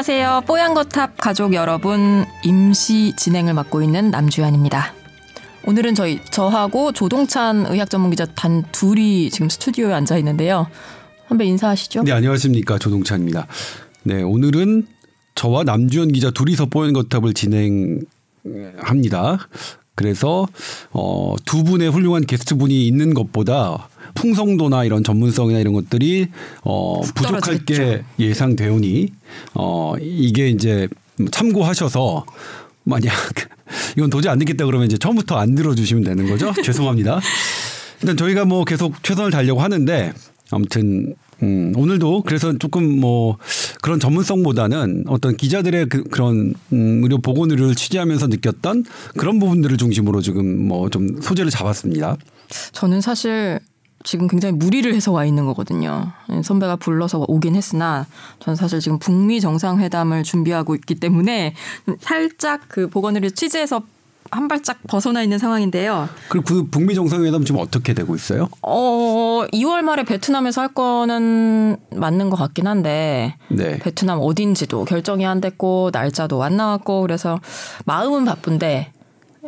안녕하세요. 뽀얀거탑 가족 여러분 임시 진행을 맡고 있는 남주현입니다. 오늘은 저희 저하고 조동찬 의학 전문 기자 단 둘이 지금 스튜디오에 앉아 있는데요. 선배 인사하시죠. 네, 안녕하십니까. 조동찬입니다. 네, 오늘은 저와 남주현 기자 둘이서 뽀얀거탑을 진행합니다. 그래서 어, 두 분의 훌륭한 게스트분이 있는 것보다 풍성도나 이런 전문성이나 이런 것들이 어, 부족할 게 예상되오니 어, 이게 이제 참고하셔서 만약 이건 도저히 안 되겠다 그러면 이제 처음부터 안 들어주시면 되는 거죠. 죄송합니다. 일단 저희가 뭐 계속 최선을 다하려고 하는데 아무튼 음, 오늘도 그래서 조금 뭐 그런 전문성보다는 어떤 기자들의 그, 그런 음, 의료 보건 의료를 취재하면서 느꼈던 그런 부분들을 중심으로 지금 뭐 좀 소재를 잡았습니다. 저는 사실 지금 굉장히 무리를 해서 와 있는 거거든요. 선배가 불러서 오긴 했으나 저는 사실 지금 북미 정상회담을 준비하고 있기 때문에 살짝 그 보건의료 취재에서 한 발짝 벗어나 있는 상황인데요. 그리고 그 북미 정상회담 지금 어떻게 되고 있어요? 어, 2월 말에 베트남에서 할 거는 맞는 것 같긴 한데 네. 베트남 어딘지도 결정이 안 됐고 날짜도 안 나왔고 그래서 마음은 바쁜데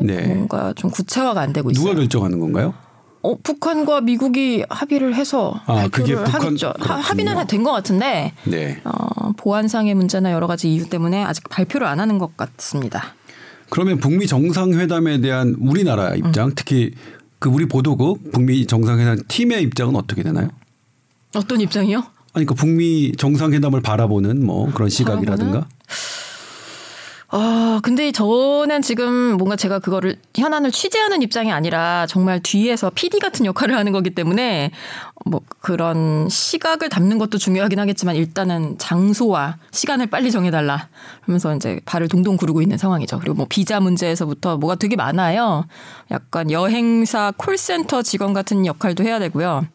네. 뭔가 좀 구체화가 안 되고 있어요. 누가 결정하는 건가요? 어, 북한과 미국이 합의를 해서 아, 발표를 북한, 하겠죠. 합의는 된 것 같은데 네. 어, 보안상의 문제나 여러 가지 이유 때문에 아직 발표를 안 하는 것 같습니다. 그러면 북미 정상회담에 대한 우리나라 입장, 음. 특히 그 우리 보도국 북미 정상회담 팀의 입장은 어떻게 되나요? 어떤 입장이요? 아니 그 북미 정상회담을 바라보는 뭐 그런 시각이라든가. 바라보는? 아, 근데 저는 지금 뭔가 제가 그거를 현안을 취재하는 입장이 아니라 정말 뒤에서 PD 같은 역할을 하는 거기 때문에 뭐 그런 시각을 담는 것도 중요하긴 하겠지만 일단은 장소와 시간을 빨리 정해달라 하면서 이제 발을 동동 구르고 있는 상황이죠. 그리고 뭐 비자 문제에서부터 뭐가 되게 많아요. 약간 여행사 콜센터 직원 같은 역할도 해야 되고요.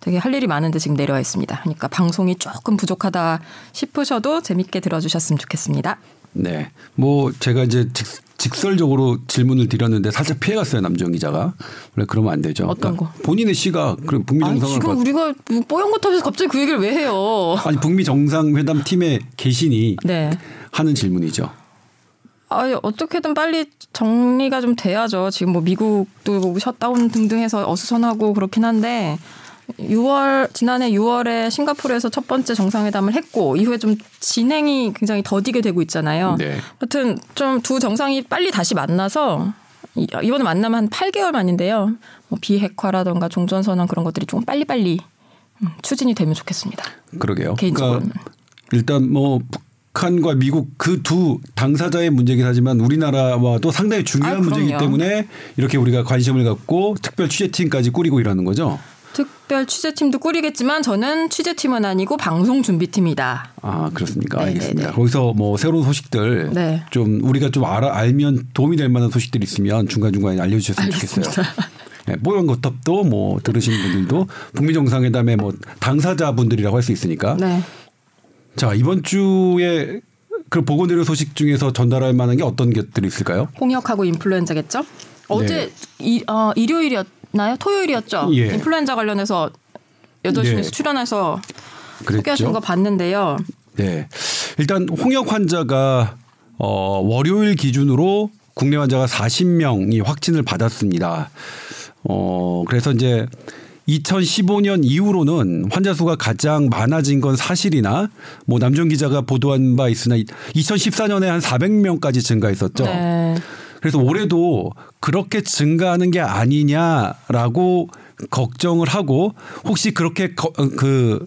되게 할 일이 많은데 지금 내려와 있습니다. 그러니까 방송이 조금 부족하다 싶으셔도 재밌게 들어주셨으면 좋겠습니다. 네. 뭐 제가 이제 직, 설적으로 질문을 드렸는데 살짝 피해갔어요 남정 기자가. 원래 그러면 안 되죠. 어떤 그러니까 거? 본인의 시각 그럼 북미 정상을 지금 받... 우리가 뭐 뽀얀 것 하면서 갑자기 그 얘기를 왜 해요? 아니 북미 정상회담 팀에 계시니 네. 하는 질문이죠. 아 어떻게든 빨리 정리가 좀 돼야죠. 지금 뭐 미국도 뭐 셧다운 등등 해서 어수선하고 그렇긴 한데 6월 지난해 6월에 싱가포르에서 첫 번째 정상회담을 했고 이후에 좀 진행이 굉장히 더디게 되고 있잖아요. 네. 하여튼 좀 두 정상이 빨리 다시 만나서 이번에 만나면 한 8개월 만인데요. 뭐 비핵화라던가 종전 선언 그런 것들이 좀 빨리빨리 음, 추진이 되면 좋겠습니다. 그러게요. 개인적으로는. 그러니까 일단 뭐 북한과 미국 그 두 당사자의 문제긴 하지만 우리나라와도 상당히 중요한 아, 문제이기 때문에 이렇게 우리가 관심을 갖고 특별 취재팀까지 꾸리고 일하는 거죠. 특별 취재팀도 꾸리겠지만 저는 취재팀은 아니고 방송 준비팀이다. 아 그렇습니까? 네네네. 알겠습니다. 거기서 뭐 새로운 소식들 네. 좀 우리가 좀 알아 알면 도움이 될 만한 소식들이 있으면 중간 중간에 알려주셨으면 알겠습니다. 좋겠어요. 네, 뽀얀 거탑도 뭐 들으시는 분들도 북미 정상회담의 뭐 당사자분들이라고 할 수 있으니까. 네. 자 이번 주에 그 보건의료 소식 중에서 전달할 만한 게 어떤 것들이 있을까요? 홍역하고 인플루엔자겠죠. 어제 네. 이, 어, 일요일이었 나요? 토요일이었죠. 예. 인플루엔자 관련해서 8시 예. 뉴스 출연해서 소개하신 거 봤는데요. 네. 일단 홍역 환자가 어, 월요일 기준으로 국내 환자가 40명이 확진을 받았습니다. 어, 그래서 이제 2015년 이후로는 환자 수가 가장 많아진 건 사실이나 뭐 남정 기자가 보도한 바 있으나 2014년에 한 400명까지 증가했었죠. 네. 그래서 올해도 그렇게 증가하는 게 아니냐라고 걱정을 하고 혹시 그렇게 거, 어, 그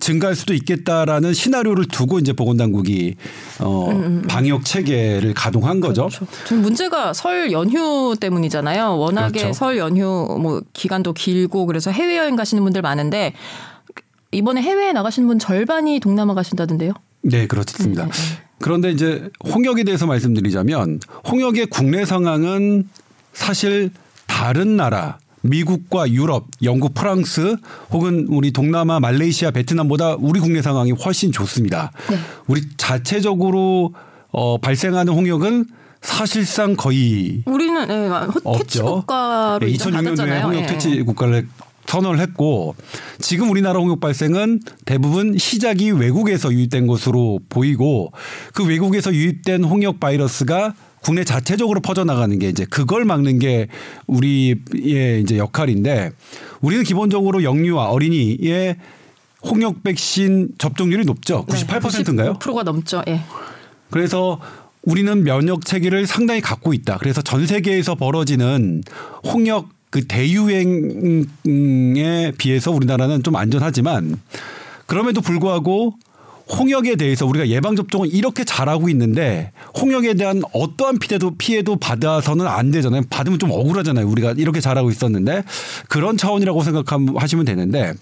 증가할 수도 있겠다라는 시나리오를 두고 이제 보건당국이 어 음, 음, 음. 방역 체계를 가동한 거죠. 그렇죠. 문제가 설 연휴 때문이잖아요. 워낙에 그렇죠. 설 연휴 뭐 기간도 길고 그래서 해외 여행 가시는 분들 많은데 이번에 해외에 나가시는 분 절반이 동남아 가신다던데요. 네, 그렇습니다. 음, 네, 네. 그런데 이제 홍역에 대해서 말씀드리자면 홍역의 국내 상황은 사실 다른 나라 미국과 유럽, 영국, 프랑스 혹은 우리 동남아, 말레이시아, 베트남보다 우리 국내 상황이 훨씬 좋습니다. 네. 우리 자체적으로 어, 발생하는 홍역은 사실상 거의 우리는 네, 퇴치 국가로 네, 2006년에 홍역 퇴치 국가를 선언을 했고 지금 우리나라 홍역 발생은 대부분 시작이 외국에서 유입된 것으로 보이고 그 외국에서 유입된 홍역 바이러스가 국내 자체적으로 퍼져나가는 게 이제 그걸 막는 게 우리의 이제 역할인데 우리는 기본적으로 영유아 어린이의 홍역 백신 접종률이 높죠. 98%인가요? 95%가 넘죠. 예. 그래서 우리는 면역 체계를 상당히 갖고 있다. 그래서 전 세계에서 벌어지는 홍역 그 대유행에 비해서 우리나라는 좀 안전하지만 그럼에도 불구하고 홍역에 대해서 우리가 예방 접종을 이렇게 잘하고 있는데 홍역에 대한 어떠한 피해도 피해도 받아서는 안 되잖아요. 받으면 좀 억울하잖아요. 우리가 이렇게 잘하고 있었는데 그런 차원이라고 생각하시면 되는데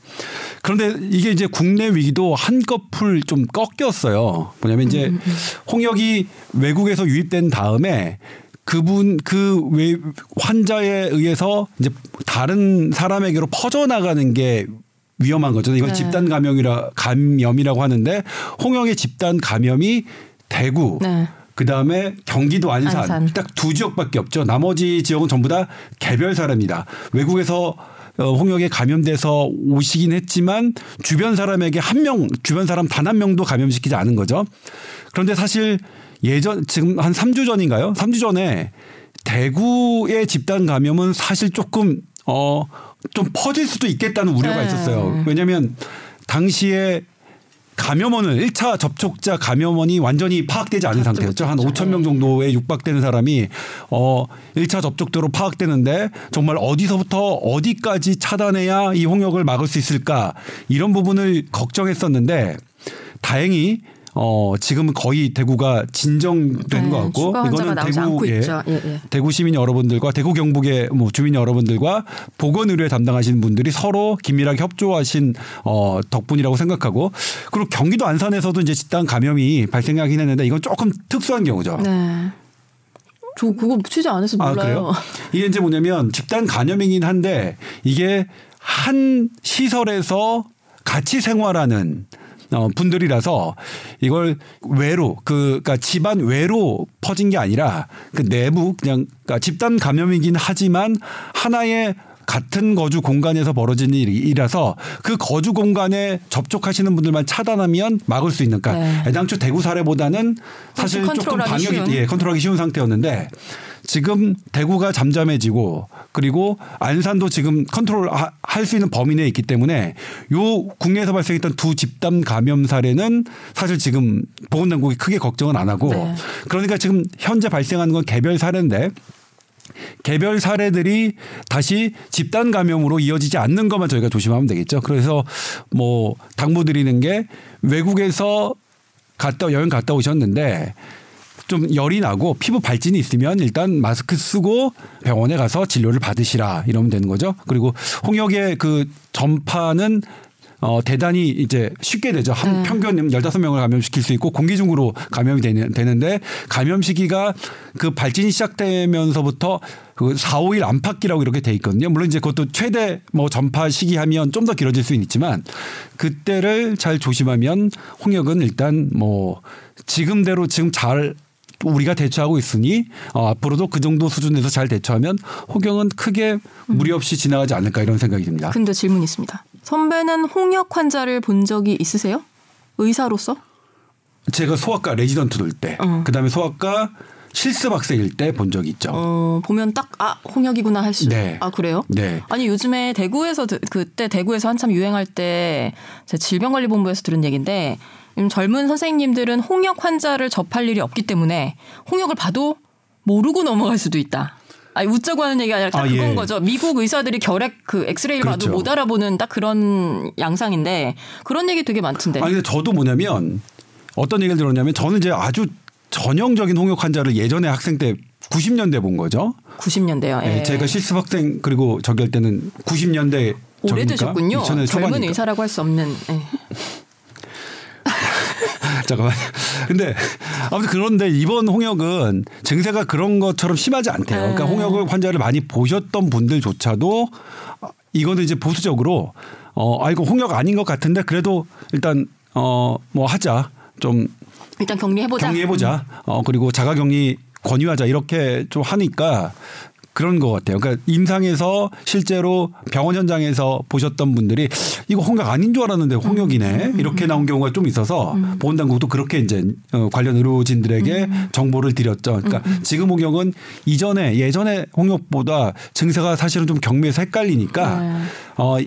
그런데 이게 이제 국내 위기도 한꺼풀 좀 꺾였어요. 뭐냐면 이제 홍역이 외국에서 유입된 다음에 그분 그 외 환자에 의해서 이제 다른 사람에게로 퍼져나가는 게 위험한 거죠. 이건 네. 집단 감염이라 감염이라고 하는데 홍역의 집단 감염이 대구 네. 그다음에 경기도 안산, 안산. 딱 두 지역밖에 없죠. 나머지 지역은 전부 다 개별 사람이다. 외국에서 어, 홍역에 감염돼서 오시긴 했지만 주변 사람에게 한 명, 주변 사람 단 한 명도 감염시키지 않은 거죠. 그런데 사실 예전 지금 한 3주 전인가요? 3주 전에 대구의 집단 감염은 사실 조금 어 좀 퍼질 수도 있겠다는 우려가 네. 있었어요. 왜냐하면 당시에 감염원을 1차 접촉자 감염원이 완전히 파악되지 않은 상태였죠. 한 그렇죠. 5천 명 정도에 육박되는 사람이 어 1차 접촉도로 파악되는데 정말 어디서부터 어디까지 차단해야 이 홍역을 막을 수 있을까 이런 부분을 걱정했었는데 다행히 어 지금은 거의 대구가 진정된 네, 것 같고 나오지 않고 있죠. 예, 예. 대구 시민 여러분들과 대구 경북의 뭐 주민 여러분들과 보건의료에 담당하시는 분들이 서로 긴밀하게 협조하신 어 덕분이라고 생각하고 그리고 경기도 안산에서도 이제 집단 감염이 발생하긴 했는데 이건 조금 특수한 경우죠. 네. 저 그거 취재 안 해서 아 몰라요. 그래요? 이게 이제 뭐냐면 집단 감염이긴 한데 이게 한 시설에서 같이 생활하는 어, 분들이라서 이걸 외로 그 그러니까 집안 외로 퍼진 게 아니라 그 내부 그냥 그러니까 집단 감염이긴 하지만 하나의 같은 거주 공간에서 벌어진 일이라서 그 거주 공간에 접촉하시는 분들만 차단하면 막을 수 있는 그러니까 네. 애당초 대구 사례보다는 사실 조금 방역이 쉬운. 예, 컨트롤하기 쉬운 상태였는데 지금 대구가 잠잠해지고 그리고 안산도 지금 컨트롤 할 수 있는 범위 내에 있기 때문에 요 국내에서 발생했던 두 집단 감염 사례는 사실 지금 보건당국이 크게 걱정은 안 하고 네. 그러니까 지금 현재 발생하는 건 개별 사례인데 개별 사례들이 다시 집단 감염으로 이어지지 않는 것만 저희가 조심하면 되겠죠. 그래서 뭐 당부 드리는 게 외국에서 갔다 여행 갔다 오셨는데 좀 열이 나고 피부 발진이 있으면 일단 마스크 쓰고 병원에 가서 진료를 받으시라 이러면 되는 거죠. 그리고 홍역의 그 전파는 어 대단히 이제 쉽게 되죠. 한 네. 평균 15명을 감염시킬 수 있고 공기 중으로 감염이 되는, 되는데 감염 시기가 그 발진이 시작되면서부터 그 4, 5일 안팎이라고 이렇게 돼 있거든요. 물론 이제 그것도 최대 뭐 전파 시기 하면 좀 더 길어질 수는 있지만 그때를 잘 조심하면 홍역은 일단 뭐 지금대로 지금 잘 우리가 대처하고 있으니 어, 앞으로도 그 정도 수준에서 잘 대처하면 홍역은 크게 무리 없이 지나가지 않을까 이런 생각이 듭니다. 근데 질문 있습니다. 선배는 홍역 환자를 본 적이 있으세요? 의사로서? 제가 소아과 레지던트 돌 때, 어. 그다음에 소아과 실습 학생일 때 본 적이 있죠. 어, 보면 딱 아 홍역이구나 할 수. 네. 아 그래요? 네. 아니 요즘에 대구에서 드- 그때 대구에서 한참 유행할 때 제가 질병관리본부에서 들은 얘기인데 젊은 선생님들은 홍역 환자를 접할 일이 없기 때문에 홍역을 봐도 모르고 넘어갈 수도 있다. 아니 웃자고 하는 얘기가 아니라 딱 아, 그건 예. 거죠. 미국 의사들이 결핵 그 엑스레이를 그렇죠. 봐도 못 알아보는 딱 그런 양상인데 그런 얘기 되게 많던데. 아니 근데 저도 뭐냐면 어떤 얘기를 들었냐면 저는 이제 아주 전형적인 홍역 환자를 예전에 학생 때 90년대 본 거죠. 90년대요. 예, 제가 실습 학생 그리고 저기 할 때는 90년대 오래되셨군요. 젊은. 의사라고 할 수 없는. 예. 잠깐만. 근데 아무튼 그런데 이번 홍역은 증세가 그런 것처럼 심하지 않대요. 그러니까 네. 홍역을 환자를 많이 보셨던 분들조차도 이거는 이제 보수적으로 어, 아, 이거 홍역 아닌 것 같은데 그래도 일단 어, 뭐 하자. 좀 일단 격리해보자. 음. 격리해보자. 어, 그리고 자가격리 권유하자. 이렇게 좀 하니까 그런 것 같아요. 그러니까 임상에서 실제로 병원 현장에서 보셨던 분들이 이거 홍역 아닌 줄 알았는데 홍역이네 이렇게 나온 경우가 좀 있어서 보건당국도 그렇게 이제 어, 관련 의료진들에게 정보를 드렸죠. 그러니까 지금 홍역은 이전에 예전에 홍역보다 증세가 사실은 좀 경미해서 헷갈리니까 네. 어.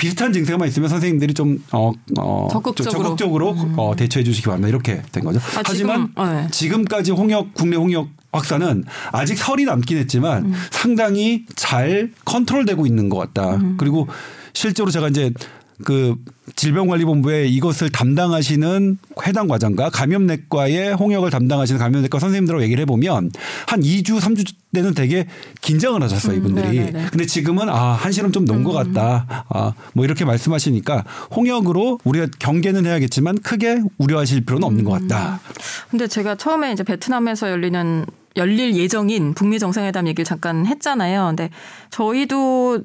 비슷한 증세만 있으면 선생님들이 좀 어, 어, 적극적으로. 좀 적극적으로 어, 대처해 주시기 바랍니다. 이렇게 된 거죠. 아, 하지만 지금, 네. 지금까지 홍역 국내 홍역 확산은 아직 설이 남긴 했지만 음. 상당히 잘 컨트롤되고 있는 것 같다. 음. 그리고 실제로 제가 이제 그 질병관리본부에 이것을 담당하시는 해당 과장과 감염내과의 홍역을 담당하시는 감염내과 선생님들하고 얘기를 해보면 한 2주, 3주 때는 되게 긴장을 하셨어요, 이분들이. 네네네. 근데 지금은 아, 한시름 좀 놓은 것 같다. 아, 뭐 이렇게 말씀하시니까 홍역으로 우리가 경계는 해야겠지만 크게 우려하실 필요는 없는 것 같다. 근데 제가 처음에 이제 베트남에서 열리는 열릴 예정인 북미 정상회담 얘기를 잠깐 했잖아요. 근데 저희도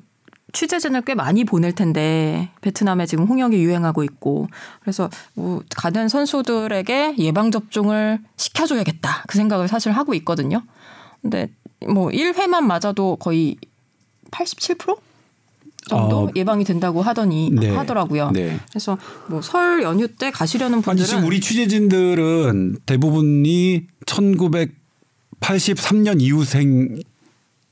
취재진을 꽤 많이 보낼 텐데 베트남에 지금 홍역이 유행하고 있고 그래서 뭐 가는 선수들에게 예방 접종을 시켜줘야겠다 그 생각을 사실 하고 있거든요. 근데 뭐 1회만 맞아도 거의 87% 정도 어, 예방이 된다고 하더니 네. 하더라고요. 네. 그래서 뭐 설 연휴 때 가시려는 아니 분들은 지금 우리 취재진들은 대부분이 1983년 이후생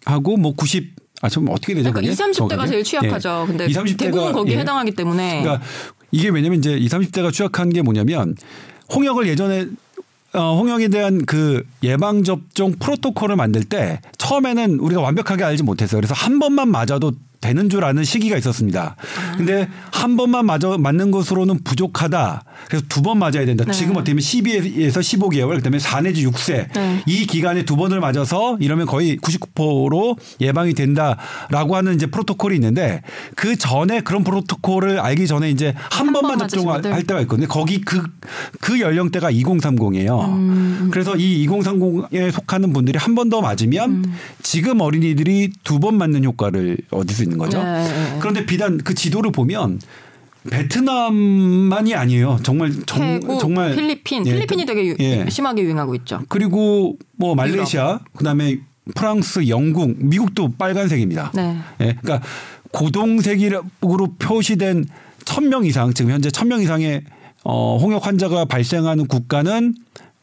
하고 뭐 90, 아, 좀 어떻게 되죠? 그러니까 20, 그게? 30대가 정확하게? 제일 취약하죠. 예. 근데 20, 30대가 대부분 거기에 예. 해당하기 때문에 그러니까 이게 왜냐면 이제 20, 30대가 취약한 게 뭐냐면 홍역을 예전에 어, 홍역에 대한 그 예방 접종 프로토콜을 만들 때 처음에는 우리가 완벽하게 알지 못했어요. 그래서 한 번만 맞아도 되는 줄 아는 시기가 있었습니다. 근데 한 번만 맞아 맞는 것으로는 부족하다. 그래서 두 번 맞아야 된다. 네. 지금 어떻게 보면 12에서 15개월, 그다음에 4 내지 6세 네. 이 기간에 두 번을 맞아서 이러면 거의 99%로 예방이 된다라고 하는 이제 프로토콜이 있는데 그 전에 그런 프로토콜을 알기 전에 이제 한, 한 번만 번 접종할 분들? 때가 있거든요. 거기 그, 그 연령대가 2030이에요. 음, 그래서 이 2030에 속하는 분들이 한 번 더 맞으면 음. 지금 어린이들이 두 번 맞는 효과를 얻을 수 있는 거죠. 네, 네. 그런데 비단 그 지도를 보면 베트남만이 아니에요. 정말 정, 정말 필리핀, 예, 필리핀이 되게 유- 예. 심하게 유행하고 있죠. 그리고 뭐 말레이시아, 그다음에 프랑스, 영국, 미국도 빨간색입니다. 네. 예, 그러니까 고동색으로 표시된 1000명 이상 지금 현재 1000명 이상의 어, 홍역 환자가 발생하는 국가는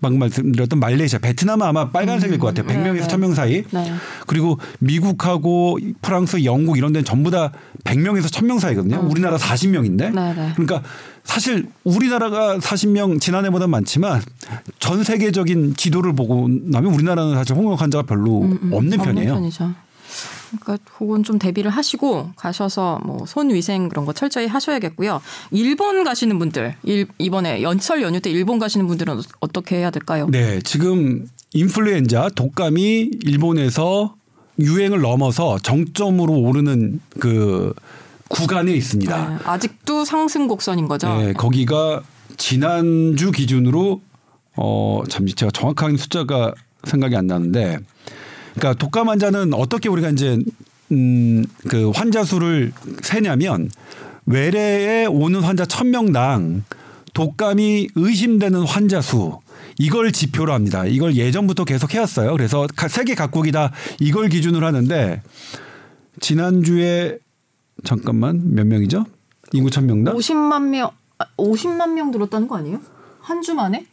방금 말씀드렸던 말레이시아, 베트남은 아마 빨간색일 것 같아요. 100명에서 네, 네. 1000명 사이. 네. 그리고 미국하고 프랑스, 영국 이런 데는 전부 다 100명에서 1000명 사이거든요. 우리나라 40명인데. 음. 네, 네. 그러니까 사실 우리나라가 40명 지난해보다 많지만 전 세계적인 지도를 보고 나면 우리나라는 사실 홍역 환자가 별로 없는 편이에요. 편이죠. 그러니까 그건 좀 대비를 하시고 가셔서 뭐 손 위생 그런 거 철저히 하셔야겠고요. 일본 가시는 분들 일, 이번에 연설 연휴 때 일본 가시는 분들은 어- 어떻게 해야 될까요? 네, 지금 인플루엔자 독감이 일본에서 유행을 넘어서 정점으로 오르는 그 구간에 있습니다. 네, 아직도 상승 곡선인 거죠. 네, 거기가 지난주 기준으로 어 잠시 제가 정확한 숫자가 생각이 안 나는데 그러니까 독감 환자는 어떻게 우리가 이제 음 그 환자 수를 세냐면 외래에 오는 환자 1000명당 독감이 의심되는 환자 수 이걸 지표로 합니다. 이걸 예전부터 계속 해왔어요. 그래서 가- 세계 각국이 다 이걸 기준으로 하는데 지난주에 잠깐만 몇 명이죠? 인구 1000명당? 50만 명, 아, 50만 명 들었다는 거 아니에요? 한 주 만에?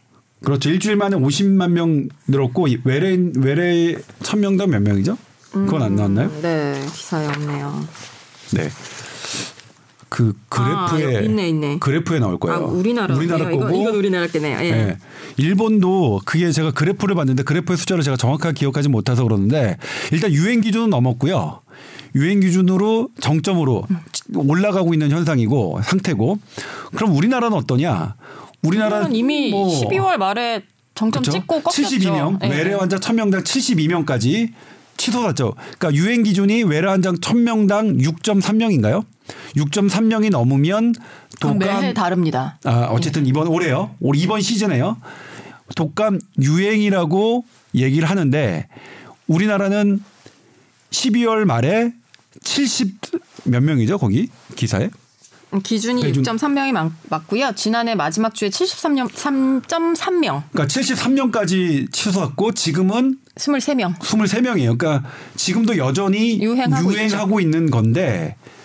그렇죠. 일주일 만에 50만 명 늘었고 이 외래 외래 1000명당 몇 명이죠? 그건 안 나왔나요? 네, 기사에 없네요. 네. 그 그래프에 아, 있네, 있네. 그래프에 나올 거예요. 아, 우리나라 우리나라 거고 이건 우리나라 거네요. 예. 예. 일본도 그게 제가 그래프를 봤는데 그래프의 숫자를 제가 정확하게 기억하지 못해서 그러는데 일단 유행 기준은 넘었고요. 유행 기준으로 정점으로 올라가고 있는 현상이고 상태고 그럼 우리나라는 어떠냐? 우리나라는 우리나라는 이미 뭐 12월 말에 정점 그렇죠? 찍고 꺾였죠. 72명 예. 외래 환자 1000명당 72명까지 치솟았죠. 그러니까 유행 기준이 외래 환자 1000명당 6.3명인가요? 6.3명이 넘으면 독감 매해 다릅니다. 아, 어쨌든 이번 올해요. 올 이번 시즌에요. 독감 유행이라고 얘기를 하는데 우리나라는 12월 말에 70 몇 명이죠, 거기 기사에? 기준이 기준. 6.3명이 맞고요. 지난해 마지막 주에 73명 3.3명, 그러니까 73년까지 치솟았고 지금은 23명. 23명이에요. 그러니까 지금도 여전히 유행하고 유행하고 있는 건데 과-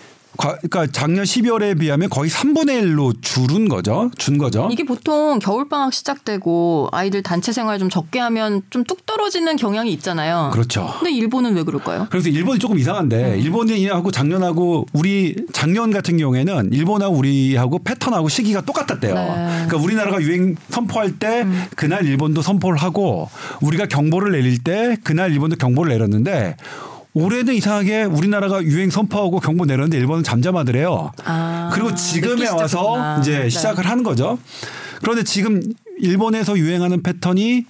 그러니까 작년 12월에 비하면 거의 3분의 1로 줄은 거죠. 준 거죠. 이게 보통 겨울 방학 시작되고 아이들 단체 생활 좀 적게 하면 좀 뚝 떨어지는 경향이 있잖아요. 그렇죠. 근데 일본은 왜 그럴까요? 그래서 일본이 조금 이상한데 일본이하고 작년하고 우리 작년 같은 경우에는 일본하고 우리하고 패턴하고 시기가 똑같았대요. 네. 그러니까 우리나라가 유행 선포할 때 그날 일본도 선포를 하고 우리가 경보를 내릴 때 그날 일본도 경보를 내렸는데 올해는 이상하게 우리나라가 유행 선포하고 경보 내렸는데 일본은 잠잠하더래요. 아, 그리고 지금에 와서 시작했구나. 이제 네. 시작을 하는 거죠. 그런데 지금 일본에서 유행하는 패턴이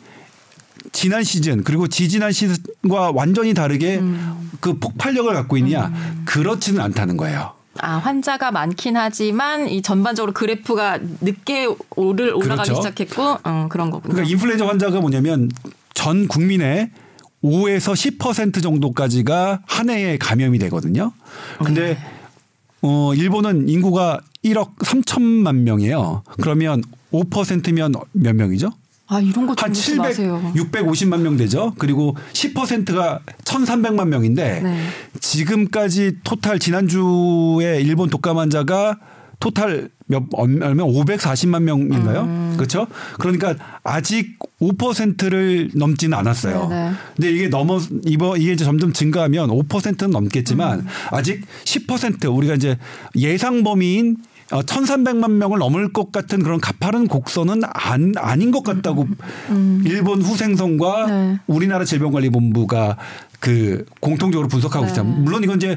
지난 시즌 그리고 지지난 시즌과 완전히 다르게 음. 그 폭발력을 갖고 있냐 그렇지는 않다는 거예요. 아 환자가 많긴 하지만 이 전반적으로 그래프가 늦게 오를 올라가기 그렇죠. 시작했고 음, 그런 거군요. 그러니까 인플루엔자 환자가 뭐냐면 전 국민의 5에서 10% 정도까지가 한 해에 감염이 되거든요. 근데 네. 어 일본은 인구가 1억 3천만 명이에요. 그러면 5%면 몇 명이죠? 아 이런 거한좀 700, 마세요. 650만 명 되죠. 그리고 10%가 1,300만 명인데 네. 지금까지 토탈 지난주에 일본 독감 환자가 토탈 몇 얼마 540만 명인가요? 음. 그렇죠? 그러니까 아직 5%를 넘지는 않았어요. 네, 네. 근데 이게 넘어 이번 이게 이제 점점 증가하면 5%는 넘겠지만 음. 아직 10% 우리가 이제 예상 범위인 어, 1,300만 명을 넘을 것 같은 그런 가파른 곡선은 안, 아닌 것 같다고 일본 후생성과 음. 네. 우리나라 질병관리본부가 그 공통적으로 분석하고 네. 있어요. 물론 이건 이제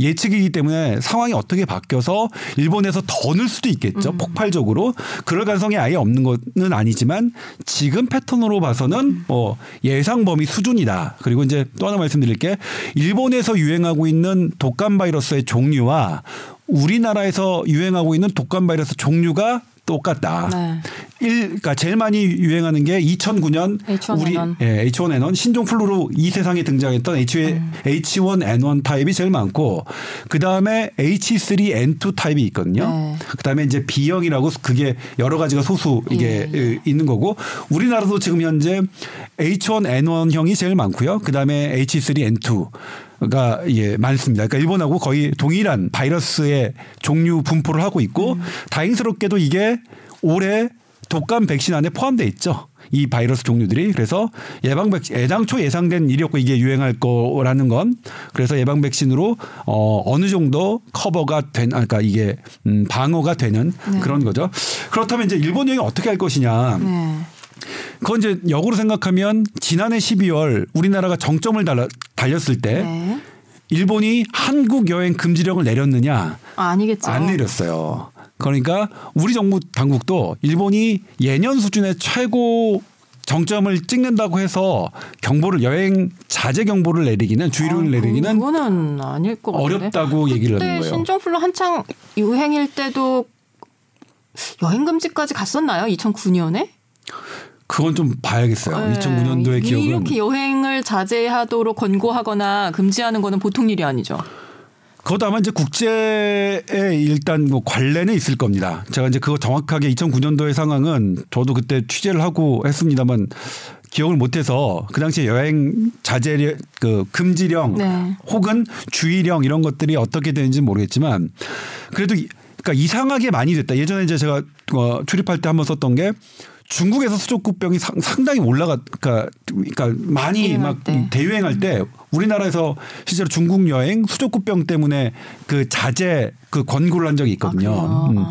예측이기 때문에 상황이 어떻게 바뀌어서 일본에서 더 늘 수도 있겠죠. 음. 폭발적으로 그럴 가능성이 아예 없는 것은 아니지만 지금 패턴으로 봐서는 음. 뭐 예상 범위 수준이다. 그리고 이제 또 하나 말씀드릴 게 일본에서 유행하고 있는 독감 바이러스의 종류와 우리나라에서 유행하고 있는 독감 바이러스 종류가 똑같다. 네. 일, 그러니까 제일 많이 유행하는 게 2009년 H1N1. 우리 예, H1N1 신종 플루로 이 세상에 등장했던 H, 음. H1N1 타입이 제일 많고 그 다음에 H3N2 타입이 있거든요. 네. 그 다음에 이제 B형이라고 그게 여러 가지가 소수 이게 예. 예, 있는 거고 우리나라도 지금 현재 H1N1형이 제일 많고요. 그 다음에 H3N2. 가 예, 많습니다. 그러니까 일본하고 거의 동일한 바이러스의 종류 분포를 하고 있고 음. 다행스럽게도 이게 올해 독감 백신 안에 포함돼 있죠. 이 바이러스 종류들이 그래서 예방 백신 애당초 예상된 일이었고 이게 유행할 거라는 건 그래서 예방 백신으로 어 어느 정도 커버가 된 아, 그러니까 이게 음 방어가 되는 네. 그런 거죠. 그렇다면 이제 일본 여행 어떻게 할 것이냐. 네. 그건 이제 역으로 생각하면 지난해 12월 우리나라가 정점을 달라, 달렸을 때 네. 일본이 한국 여행 금지령을 내렸느냐 아, 아니겠죠. 안 내렸어요. 그러니까 우리 정부 당국도 일본이 예년 수준의 최고 정점을 찍는다고 해서 경보를 여행 자제 경보를 내리기는 주의를 아, 내리기는 그거는 아닐 것 같은데. 어렵다고 얘기를 하는 거예요. 신종플루 한창 유행일 때도 여행 금지까지 갔었나요? 2009년에? 그건 좀 봐야겠어요. 2009년도의 기억은 네. 이렇게 여행을 자제하도록 권고하거나 금지하는 거는 보통 일이 아니죠. 그것도 아마 이제 국제에 일단 뭐 관련은 있을 겁니다. 제가 이제 그거 정확하게 2009년도의 상황은 저도 그때 취재를 하고 했습니다만 기억을 못해서 그 당시에 여행 자제 그 금지령 네. 혹은 주의령 이런 것들이 어떻게 되는지 는 모르겠지만 그래도 이- 그러니까 이상하게 많이 됐다. 예전에 이제 제가 어, 출입할 때 한번 썼던 게 중국에서 수족구병이 상, 상당히 올라가 그러니까, 그러니까 많이 대유행할 막 때. 대유행할 때 우리나라에서 실제로 중국 여행 수족구병 때문에 그 자제 그 권고를 한 적이 있거든요. 아? 음.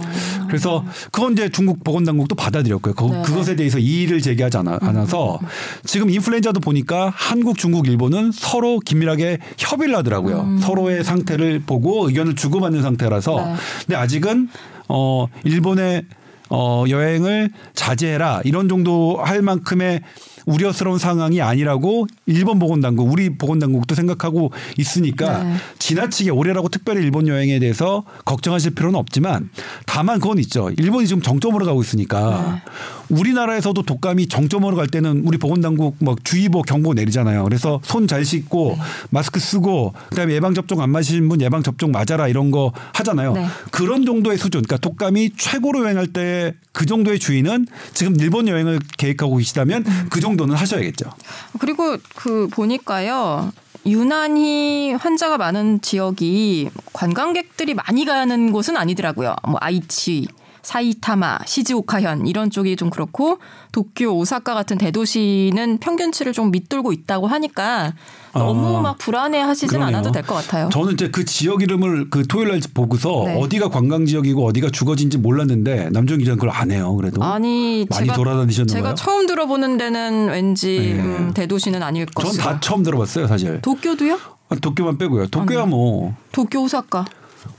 그래서 그건 이제 중국 보건당국도 받아들였고요. 그, 네. 그것에 대해서 이의를 제기하지 않아, 않아서 지금 인플루엔자도 보니까 한국, 중국, 일본은 서로 긴밀하게 협의를 하더라고요. 서로의 상태를 보고 의견을 주고받는 상태라서. 네. 근데 아직은 어 일본의 어 여행을 자제해라 이런 정도 할 만큼의 우려스러운 상황이 아니라고 일본 보건당국, 우리 보건당국도 생각하고 있으니까 네. 지나치게 올해라고 특별히 일본 여행에 대해서 걱정하실 필요는 없지만 다만 그건 있죠. 일본이 지금 정점으로 가고 있으니까 우리나라에서도 독감이 정점으로 갈 때는 우리 보건당국 막 주의보 경보 내리잖아요. 그래서 손 잘 씻고 네. 마스크 쓰고 그다음에 예방 접종 안 맞으신 분 예방 접종 맞아라 이런 거 하잖아요. 네. 그런 정도의 수준. 그러니까 독감이 최고로 여행할 때 그 정도의 주의는 지금 일본 여행을 계획하고 계시다면 음. 그 정도는 하셔야겠죠. 그리고 그 보니까요. 유난히 환자가 많은 지역이 관광객들이 많이 가는 곳은 아니더라고요. 뭐 아이치, 사이타마, 시즈오카현 이런 쪽이 좀 그렇고 도쿄, 오사카 같은 대도시는 평균치를 좀 밑돌고 있다고 하니까 너무 아, 막 불안해하시진. 않아도 될 것 같아요. 저는 이제 그 지역 이름을 그 토요일 날 보고서 네. 어디가 관광 지역이고 어디가 주거지인지 몰랐는데 남정 기자는 그걸 안 해요. 그래도 아니 많이 제가 돌아다니셨나 제가. 처음 들어보는 데는 왠지 네. 음, 대도시는 아닐 전 것이다. 다 처음 들어봤어요, 사실. 도쿄도요? 아, 도쿄만 빼고요. 도쿄야. 뭐 도쿄, 오사카.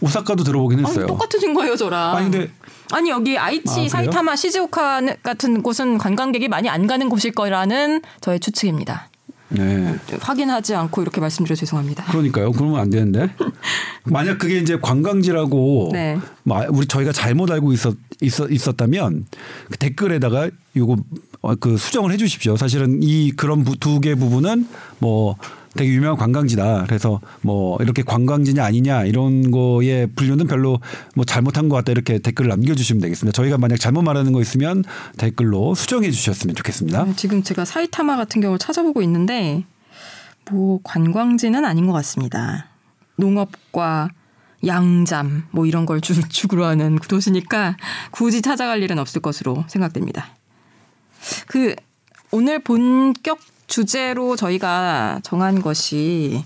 오사카도 들어보긴 아니, 했어요. 똑같으신 거예요, 저랑. 아니 근데 아니 여기 아이치, 아? 사이타마, 시즈오카 같은 곳은 관광객이 많이 안 가는 곳일 거라는 저의 추측입니다. 네. 확인하지 않고 이렇게 말씀드려 죄송합니다. 그러니까요. 그러면 안 되는데. 만약 그게 이제 관광지라고 네. 뭐 우리 저희가 잘못 알고 있었 있었, 있었다면 그 댓글에다가 요거 어, 그 수정을 해 주십시오. 사실은 이 그런 두 개 부분은 뭐 되게 유명한 관광지다. 그래서 뭐 이렇게 관광지냐 아니냐 이런 거에 분류는 별로 뭐 잘못한 것 같다 이렇게 댓글을 남겨주시면 되겠습니다. 저희가 만약 잘못 말하는 거 있으면 댓글로 수정해 주셨으면 좋겠습니다. 네, 지금 제가 사이타마 같은 경우를 찾아보고 있는데 뭐 관광지는 아닌 것 같습니다. 농업과 양잠 뭐 이런 걸 주, 주구로 하는 그 도시니까 굳이 찾아갈 일은 없을 것으로 생각됩니다. 그 오늘 본격 주제로 저희가 정한 것이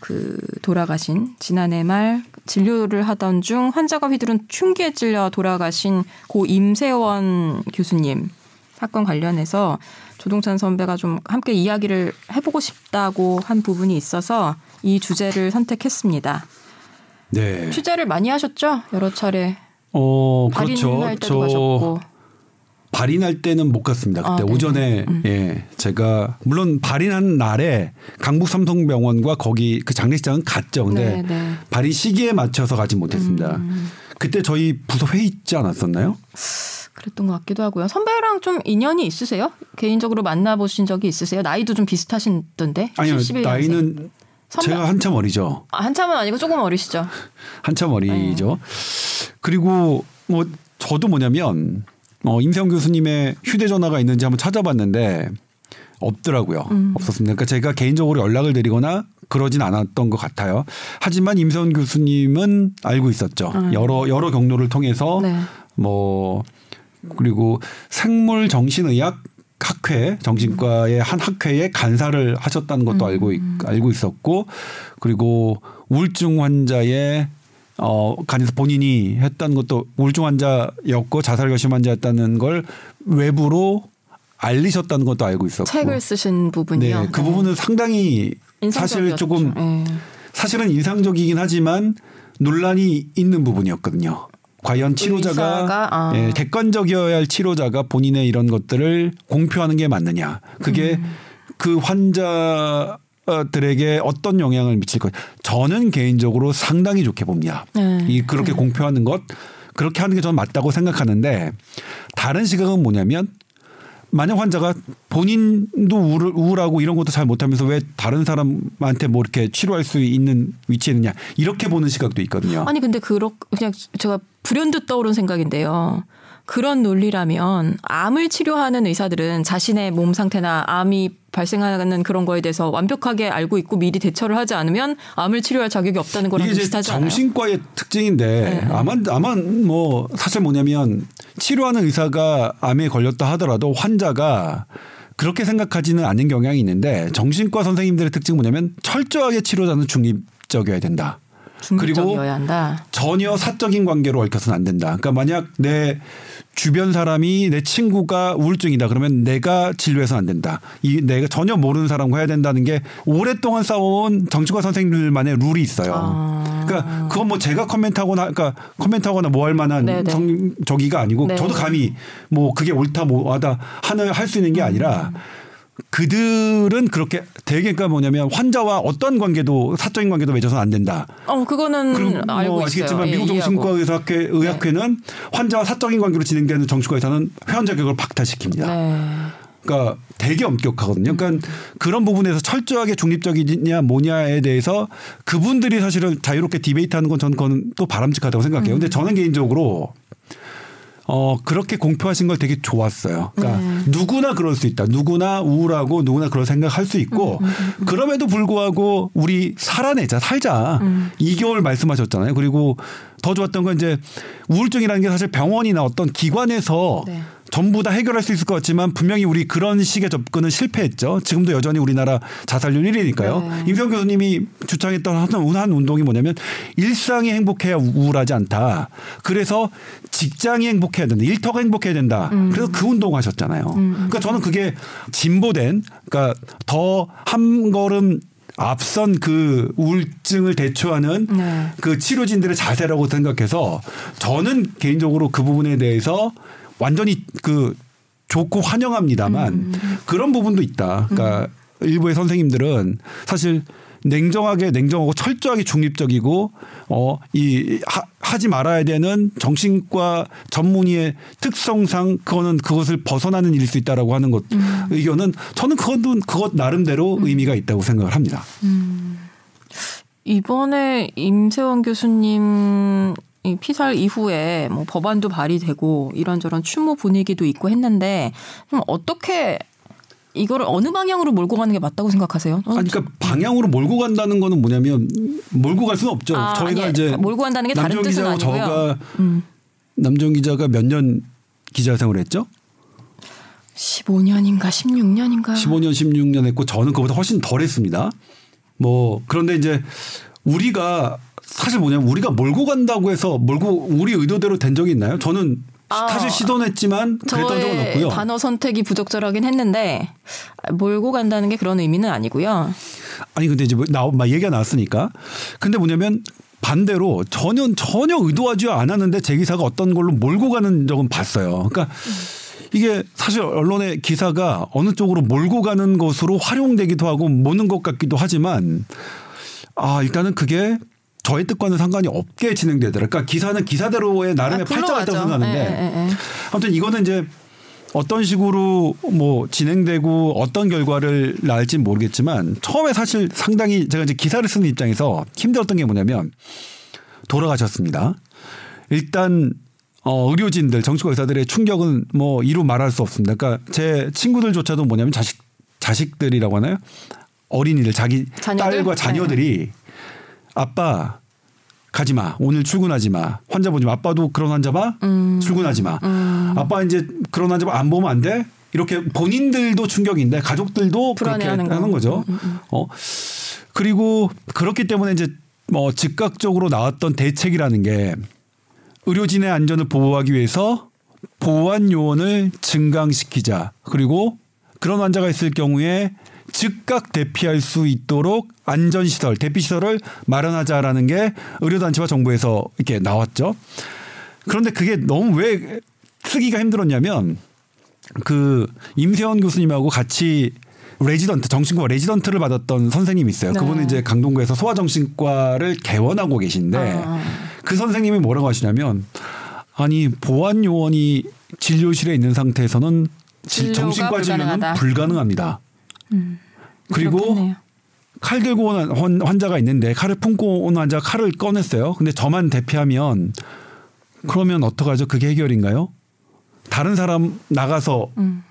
그 돌아가신 지난해 말 진료를 하던 중 환자가 휘두른 흉기에 찔려 돌아가신 고 임세원 교수님 사건 관련해서 조동찬 선배가 좀 함께 이야기를 해보고 싶다고 한 부분이 있어서 이 주제를 선택했습니다. 네. 취재를 많이 하셨죠? 여러 차례 어 그렇죠. 때도 가셨고. 발인할 때는 못 갔습니다. 그때 아, 네네. 오전에 예 제가 물론 발인한 날에 강북 삼성병원과 거기 그 장례식장은 갔죠. 근데 네, 네. 발인 시기에 맞춰서 가지 못했습니다. 음. 그때 저희 부서 회의 있지 않았었나요? 그랬던 것 같기도 하고요. 선배랑 좀 인연이 있으세요? 개인적으로 만나보신 적이 있으세요? 나이도 좀 비슷하신던데? 아니요 71년생. 나이는 선배- 제가 한참 어리죠. 아, 한참은 아니고 조금 어리시죠? 한참 어리죠. 네. 그리고 뭐 저도 뭐냐면 어, 임세영 교수님의 휴대전화가 있는지 한번 찾아봤는데 없더라고요. 음. 없었습니다. 그러니까 제가 개인적으로 연락을 드리거나 그러진 않았던 것 같아요. 하지만 임세영 교수님은 알고 있었죠. 여러 여러 경로를 통해서 음. 네. 뭐 그리고 생물 정신의학 학회 정신과의 한 학회에 간사를 하셨다는 것도 알고 있, 알고 있었고 그리고 우울증 환자의 어 간에서 본인이 했던 것도 우울증 환자였고 자살 결심 환자였다는 걸 외부로 알리셨다는 것도 알고 있었고 책을 쓰신 부분이요. 네, 그 부분은 상당히 사실. 조금 네. 사실은 인상적이긴 하지만 논란이 있는 부분이었거든요. 과연 치료자가 아. 예, 객관적이어야 할 치료자가 본인의 이런 것들을 공표하는 게 맞느냐. 그게 음. 그 환자 들에게 어떤 영향을 미칠 것. 저는 개인적으로 상당히 좋게 봅니다. 네. 이 그렇게 공표하는 것 그렇게 하는 게 저는 맞다고 생각하는데 다른 시각은 뭐냐면 만약 환자가 본인도 우울, 우울하고 이런 것도 잘 못하면서 왜 다른 사람한테 뭐 이렇게 치료할 수 있는 위치에 있느냐 이렇게 보는 시각도 있거든요. 아니 근데 그렇 그냥 제가 불현듯 떠오른 생각인데요. 그런 논리라면 암을 치료하는 의사들은 자신의 몸 상태나 암이 발생하는 그런 거에 대해서 완벽하게 알고 있고 미리 대처를 하지 않으면 암을 치료할 자격이 없다는 거랑 이게 비슷하지 않아요? 정신과의 특징인데 아마 아마 뭐 사실 뭐냐면 치료하는 의사가 암에 걸렸다 하더라도 환자가 그렇게 생각하지는 않는 경향이 있는데 정신과 선생님들의 특징은 뭐냐면 철저하게 치료자는 중립적이어야 된다. 중립적이어야 한다. 전혀 사적인 관계로 얽혀서는 안 된다. 그러니까 만약 내 주변 사람이 내 친구가 우울증이다 그러면 내가 진료해서는 안 된다. 이 내가 전혀 모르는 사람과 해야 된다는 게 오랫동안 싸워온 정치과 선생님들만의 룰이 있어요. 아. 그러니까 그건 뭐 제가 코멘트하거나 그러니까 코멘트하거나 뭐 할 만한 네네. 성 저기가 아니고 네. 저도 감히 뭐 그게 옳다 뭐하다 하는 할 수 있는 게 아니라 그들은 그렇게 되게 그러니까 뭐냐면 환자와 어떤 관계도 사적인 관계도 맺어서는 안 된다. 어 그거는 그리고 알고 뭐 있어요. 아시겠지만 예, 미국 이해하고. 정신과의학회 의학회는 환자와 사적인 관계로 진행되는 정신과에서는 회원 자격을 박탈시킵니다. 네. 그러니까 되게 엄격하거든요. 그러니까 그런 부분에서 철저하게 중립적이냐 뭐냐에 대해서 그분들이 사실은 자유롭게 디베이트하는 건 저는 그건 또 바람직하다고 생각해요. 근데 저는 개인적으로 어 그렇게 공표하신 걸 되게 좋았어요. 그러니까 누구나 그럴 수 있다. 누구나 우울하고 누구나 그런 생각할 수 있고 그럼에도 불구하고 우리 살아내자 살자 2개월 말씀하셨잖아요. 그리고 더 좋았던 건 이제 우울증이라는 게 사실 병원이나 어떤 기관에서 네. 전부 다 해결할 수 있을 것 같지만 분명히 우리 그런 식의 접근은 실패했죠. 지금도 여전히 우리나라 자살률 1위니까요. 네. 임성 교수님이 주창했던 한, 한 운동이 뭐냐면 일상이 행복해야 우울하지 않다. 그래서 직장이 행복해야 된다. 일터가 행복해야 된다. 그래서 그 운동 하셨잖아요. 그러니까 저는 그게 진보된 그러니까 더 한 걸음 앞선 그 우울증을 대처하는 네. 그 치료진들의 자세라고 생각해서 저는 개인적으로 그 부분에 대해서 완전히 그 좋고 환영합니다만 그런 부분도 있다. 그러니까 일부의 선생님들은 사실 냉정하게 냉정하고 철저하게 중립적이고 어이 하지 말아야 되는 정신과 전문의의 특성상 그거는 그것을 벗어나는 일일 수 있다라고 하는 것 의견은 저는 그것도 그것 나름대로 의미가 있다고 생각을 합니다. 이번에 임세원 교수님 이 피살 이후에 뭐 법안도 발의되고 이런저런 추모 분위기도 있고 했는데 좀 어떻게 이거를 어느 방향으로 몰고 가는 게 맞다고 생각하세요? 어, 아니, 그러니까 방향으로 몰고 간다는 거는 뭐냐면 몰고 갈 수는 없죠. 아, 저희가 아니, 이제 몰고 간다는 게 다른 뜻은 아니고요. 저가 음. 남정 기자가 몇 년 기자 생활을 했죠? 15년인가 16년인가 15년, 16년 했고 저는 그보다 훨씬 덜 했습니다. 뭐 그런데 이제 우리가 사실 뭐냐면 우리가 몰고 간다고 해서 몰고 우리 의도대로 된 적이 있나요? 저는 아, 사실 시도는 했지만 그랬던 적은 없고요. 단어 선택이 부적절하긴 했는데 몰고 간다는 게 그런 의미는 아니고요. 아니 근데 이제 뭐 나, 막 얘기가 나왔으니까. 근데 뭐냐면 반대로 전혀 전혀 의도하지 않았는데 제 기사가 어떤 걸로 몰고 가는 적은 봤어요. 그러니까 이게 사실 언론의 기사가 어느 쪽으로 몰고 가는 것으로 활용되기도 하고 모는 것 같기도 하지만 아 일단은 그게 저의 뜻과는 상관이 없게 진행되더라. 그러니까 기사는 기사대로의 나름의 아, 팔자가 있다고. 생각하는데 예, 예, 예. 아무튼 이거는 이제 어떤 식으로 뭐 진행되고 어떤 결과를 낳을지 는 모르겠지만 처음에 사실 상당히 제가 이제 기사를 쓰는 입장에서 힘들었던 게 뭐냐면 돌아가셨습니다. 일단 어 의료진들 정치과 의사들의 충격은 뭐 이루 말할 수 없습니다. 그러니까 제 친구들조차도 뭐냐면 자식 자식들이라고 하나요? 어린이들 자기 자녀들? 딸과 자녀들이 아빠 가지 마. 오늘 출근하지 마. 환자 보지 마. 아빠도 그런 환자 봐. 음. 출근하지 마. 아빠 이제 그런 환자 봐. 안 보면 안 돼. 이렇게 본인들도 충격인데 가족들도 그렇게 불안해하는 하는, 거. 음, 거죠. 어. 그리고 그렇기 때문에 이제 뭐 즉각적으로 나왔던 대책이라는 게 의료진의 안전을 보호하기 위해서 보안 요원을 증강시키자. 그리고 그런 환자가 있을 경우에 즉각 대피할 수 있도록 안전 시설, 대피 시설을 마련하자라는 게 의료 단체와 정부에서 이렇게 나왔죠. 그런데 그게 너무 왜 쓰기가 힘들었냐면 그 임세원 교수님하고 같이 레지던트 정신과 레지던트를 받았던 선생님이 있어요. 네. 그분은 이제 강동구에서 소아정신과를 개원하고 계신데 아. 그 선생님이 뭐라고 하시냐면 아니 보안 요원이 진료실에 있는 상태에서는 정신과 진료는 불가능하다. 불가능합니다. 그리고 그렇겠네요. 칼 들고 온 환- 환자가 있는데 칼을 품고 온 환자가 칼을 꺼냈어요. 근데 저만 대피하면 그러면 어떡하죠? 그게 해결인가요? 다른 사람 나가서 음.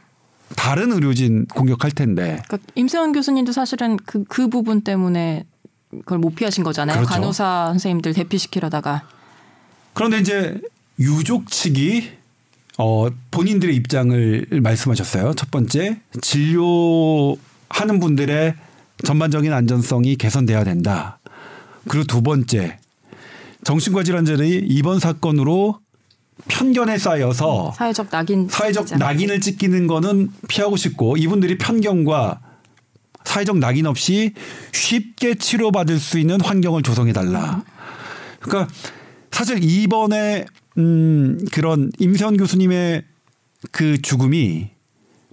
다른 의료진 공격할 텐데 그러니까 임세원 교수님도 사실은 그, 그 부분 때문에 그걸 못 피하신 거잖아요. 그렇죠. 간호사 선생님들 대피시키려다가. 그런데 이제 유족 측이 어 본인들의 입장을 말씀하셨어요. 첫 번째 진료하는 분들의 전반적인 안전성이 개선돼야 된다. 그리고 두 번째 정신과 질환자들이 이번 사건으로 편견에 쌓여서 사회적 낙인. 사회적 찍히잖아요. 낙인을 찍히는 거는 피하고 싶고 이분들이 편견과 사회적 낙인 없이 쉽게 치료받을 수 있는 환경을 조성해 달라. 그러니까 사실 이번에 음 그런 임세원 교수님의 그 죽음이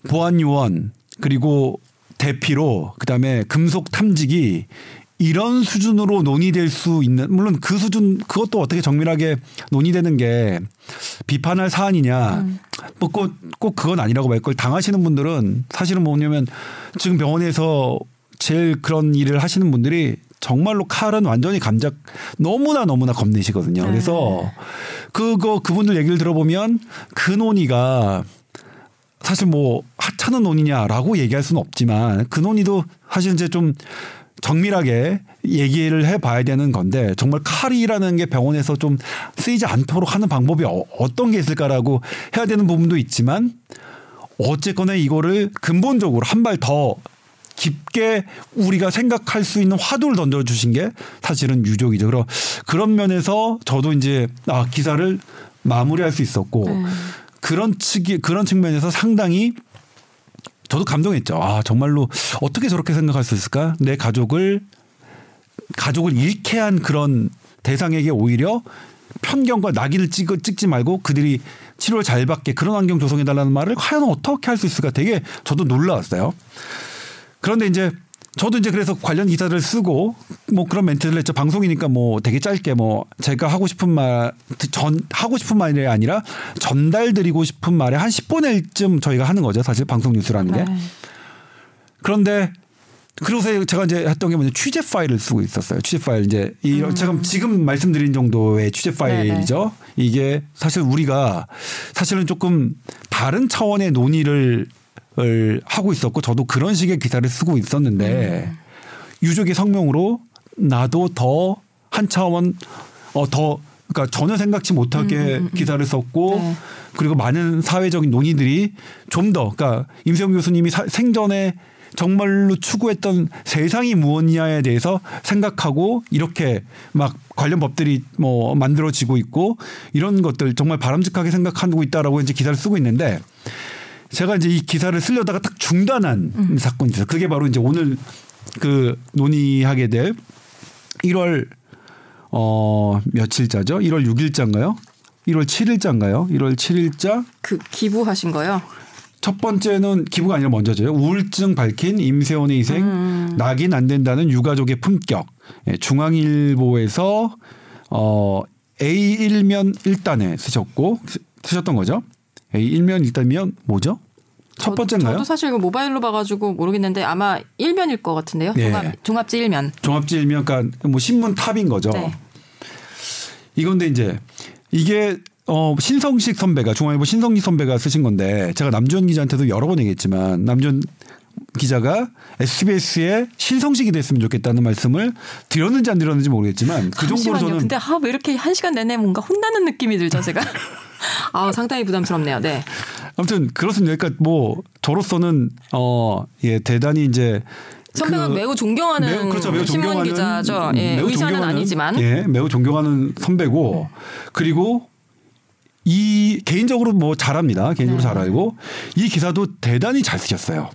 보안 요원 그리고 대피로 그다음에 금속 탐지기 이런 수준으로 논의될 수 있는 물론 그 수준 그것도 어떻게 정밀하게 논의되는 게 비판할 사안이냐 음. 뭐꼭 꼭 그건 아니라고 말 걸 당하시는 분들은 사실은 뭐냐면 지금 병원에서 제일 그런 일을 하시는 분들이 정말로 칼은 완전히 감작 너무나 너무나 겁내시거든요. 네. 그래서 그거 그분들 얘기를 들어보면 그 논의가 사실 뭐 하찮은 논의냐라고 얘기할 수는 없지만 그 논의도 사실 이제 좀 정밀하게 얘기를 해봐야 되는 건데 정말 칼이라는 게 병원에서 좀 쓰이지 않도록 하는 방법이 어, 어떤 게 있을까라고 해야 되는 부분도 있지만 어쨌거나 이거를 근본적으로 한 발 더 깊게 우리가 생각할 수 있는 화두를 던져주신 게 사실은 유족이죠. 그럼 그런 면에서 저도 이제 아 기사를 마무리할 수 있었고 네. 그런 측이 그런 측면에서 상당히 저도 감동했죠. 아 정말로 어떻게 저렇게 생각할 수 있을까? 내 가족을 가족을 잃게 한 그런 대상에게 오히려 편견과 낙인을 찍, 찍지 말고 그들이 치료를 잘 받게 그런 환경 조성해 달라는 말을 과연 어떻게 할 수 있을까? 되게 저도 놀라웠어요. 그런데 이제 저도 이제 그래서 관련 기사를 쓰고 뭐 그런 멘트를 했죠. 방송이니까 뭐 되게 짧게 뭐 제가 하고 싶은 말 전 하고 싶은 말이 아니라 전달드리고 싶은 말에 한 10분의 1쯤 저희가 하는 거죠. 사실 방송 뉴스라는 게. 네. 그런데 그래서 제가 이제 했던 게 뭐냐 취재 파일을 쓰고 있었어요. 취재 파일 이제 이 음. 지금 지금 말씀드린 정도의 취재 파일이죠. 이게 사실 우리가 사실은 조금 다른 차원의 논의를 을 하고 있었고 저도 그런 식의 기사를 쓰고 있었는데 음. 유족의 성명으로 나도 더 한 차원 어 더 그러니까 전혀 생각지 못하게 기사를 썼고 네. 그리고 많은 사회적인 논의들이 좀 더 그러니까 임세영 교수님이 사- 생전에 정말로 추구했던 세상이 무엇이냐에 대해서 생각하고 이렇게 막 관련 법들이 뭐 만들어지고 있고 이런 것들 정말 바람직하게 생각하고 있다라고 이제 기사를 쓰고 있는데 제가 이제 이 기사를 쓰려다가 딱 중단한 사건이 있어요. 그게 바로 이제 오늘 그 논의하게 될 1월 어 며칠자죠? 1월 6일자인가요? 1월 7일자인가요? 1월 7일자 그 기부하신 거요? 첫 번째는 기부가 아니라 먼저죠. 우울증 밝힌 임세원의 희생, 낙인 안 된다는 유가족의 품격. 예, 중앙일보에서 어 A 일면 1단에 쓰셨고 쓰- 쓰셨던 거죠. 일면 1단이면 뭐죠? 첫 저- 번째인가요? 저도 사실 모바일로 봐가지고 모르겠는데 아마 일면일 것 같은데요. 네. 종합, 종합지 일면. 종합지 일면 그러니까 뭐 신문 탑인 거죠. 네. 이건데 이제 이게 어 신성식 선배가 중앙일보 신성식 선배가 쓰신 건데 제가 남주현 기자한테도 여러 번 얘기했지만 남주현 기자가 SBS에 신성식이 됐으면 좋겠다는 말씀을 드렸는지 안 드렸는지 모르겠지만 그 정도로 잠시만요. 저는 근데 아, 왜 이렇게 한 시간 내내 뭔가 혼나는 느낌이 들죠, 제가? 아, 상당히 부담스럽네요. 네. 아무튼 그렇습니다. 그러니까 뭐 저로서는 어예 대단히 이제 선배가 그 매우 존경하는 매우 그렇죠. 매우 신문 존경하는 기자죠. 음, 예, 매우 의사는 존경하는, 아니지만. 네. 예, 매우 존경하는 선배고 그리고 이 개인적으로 뭐 잘합니다. 개인적으로 네. 잘 알고 이 기사도 대단히 잘 쓰셨어요.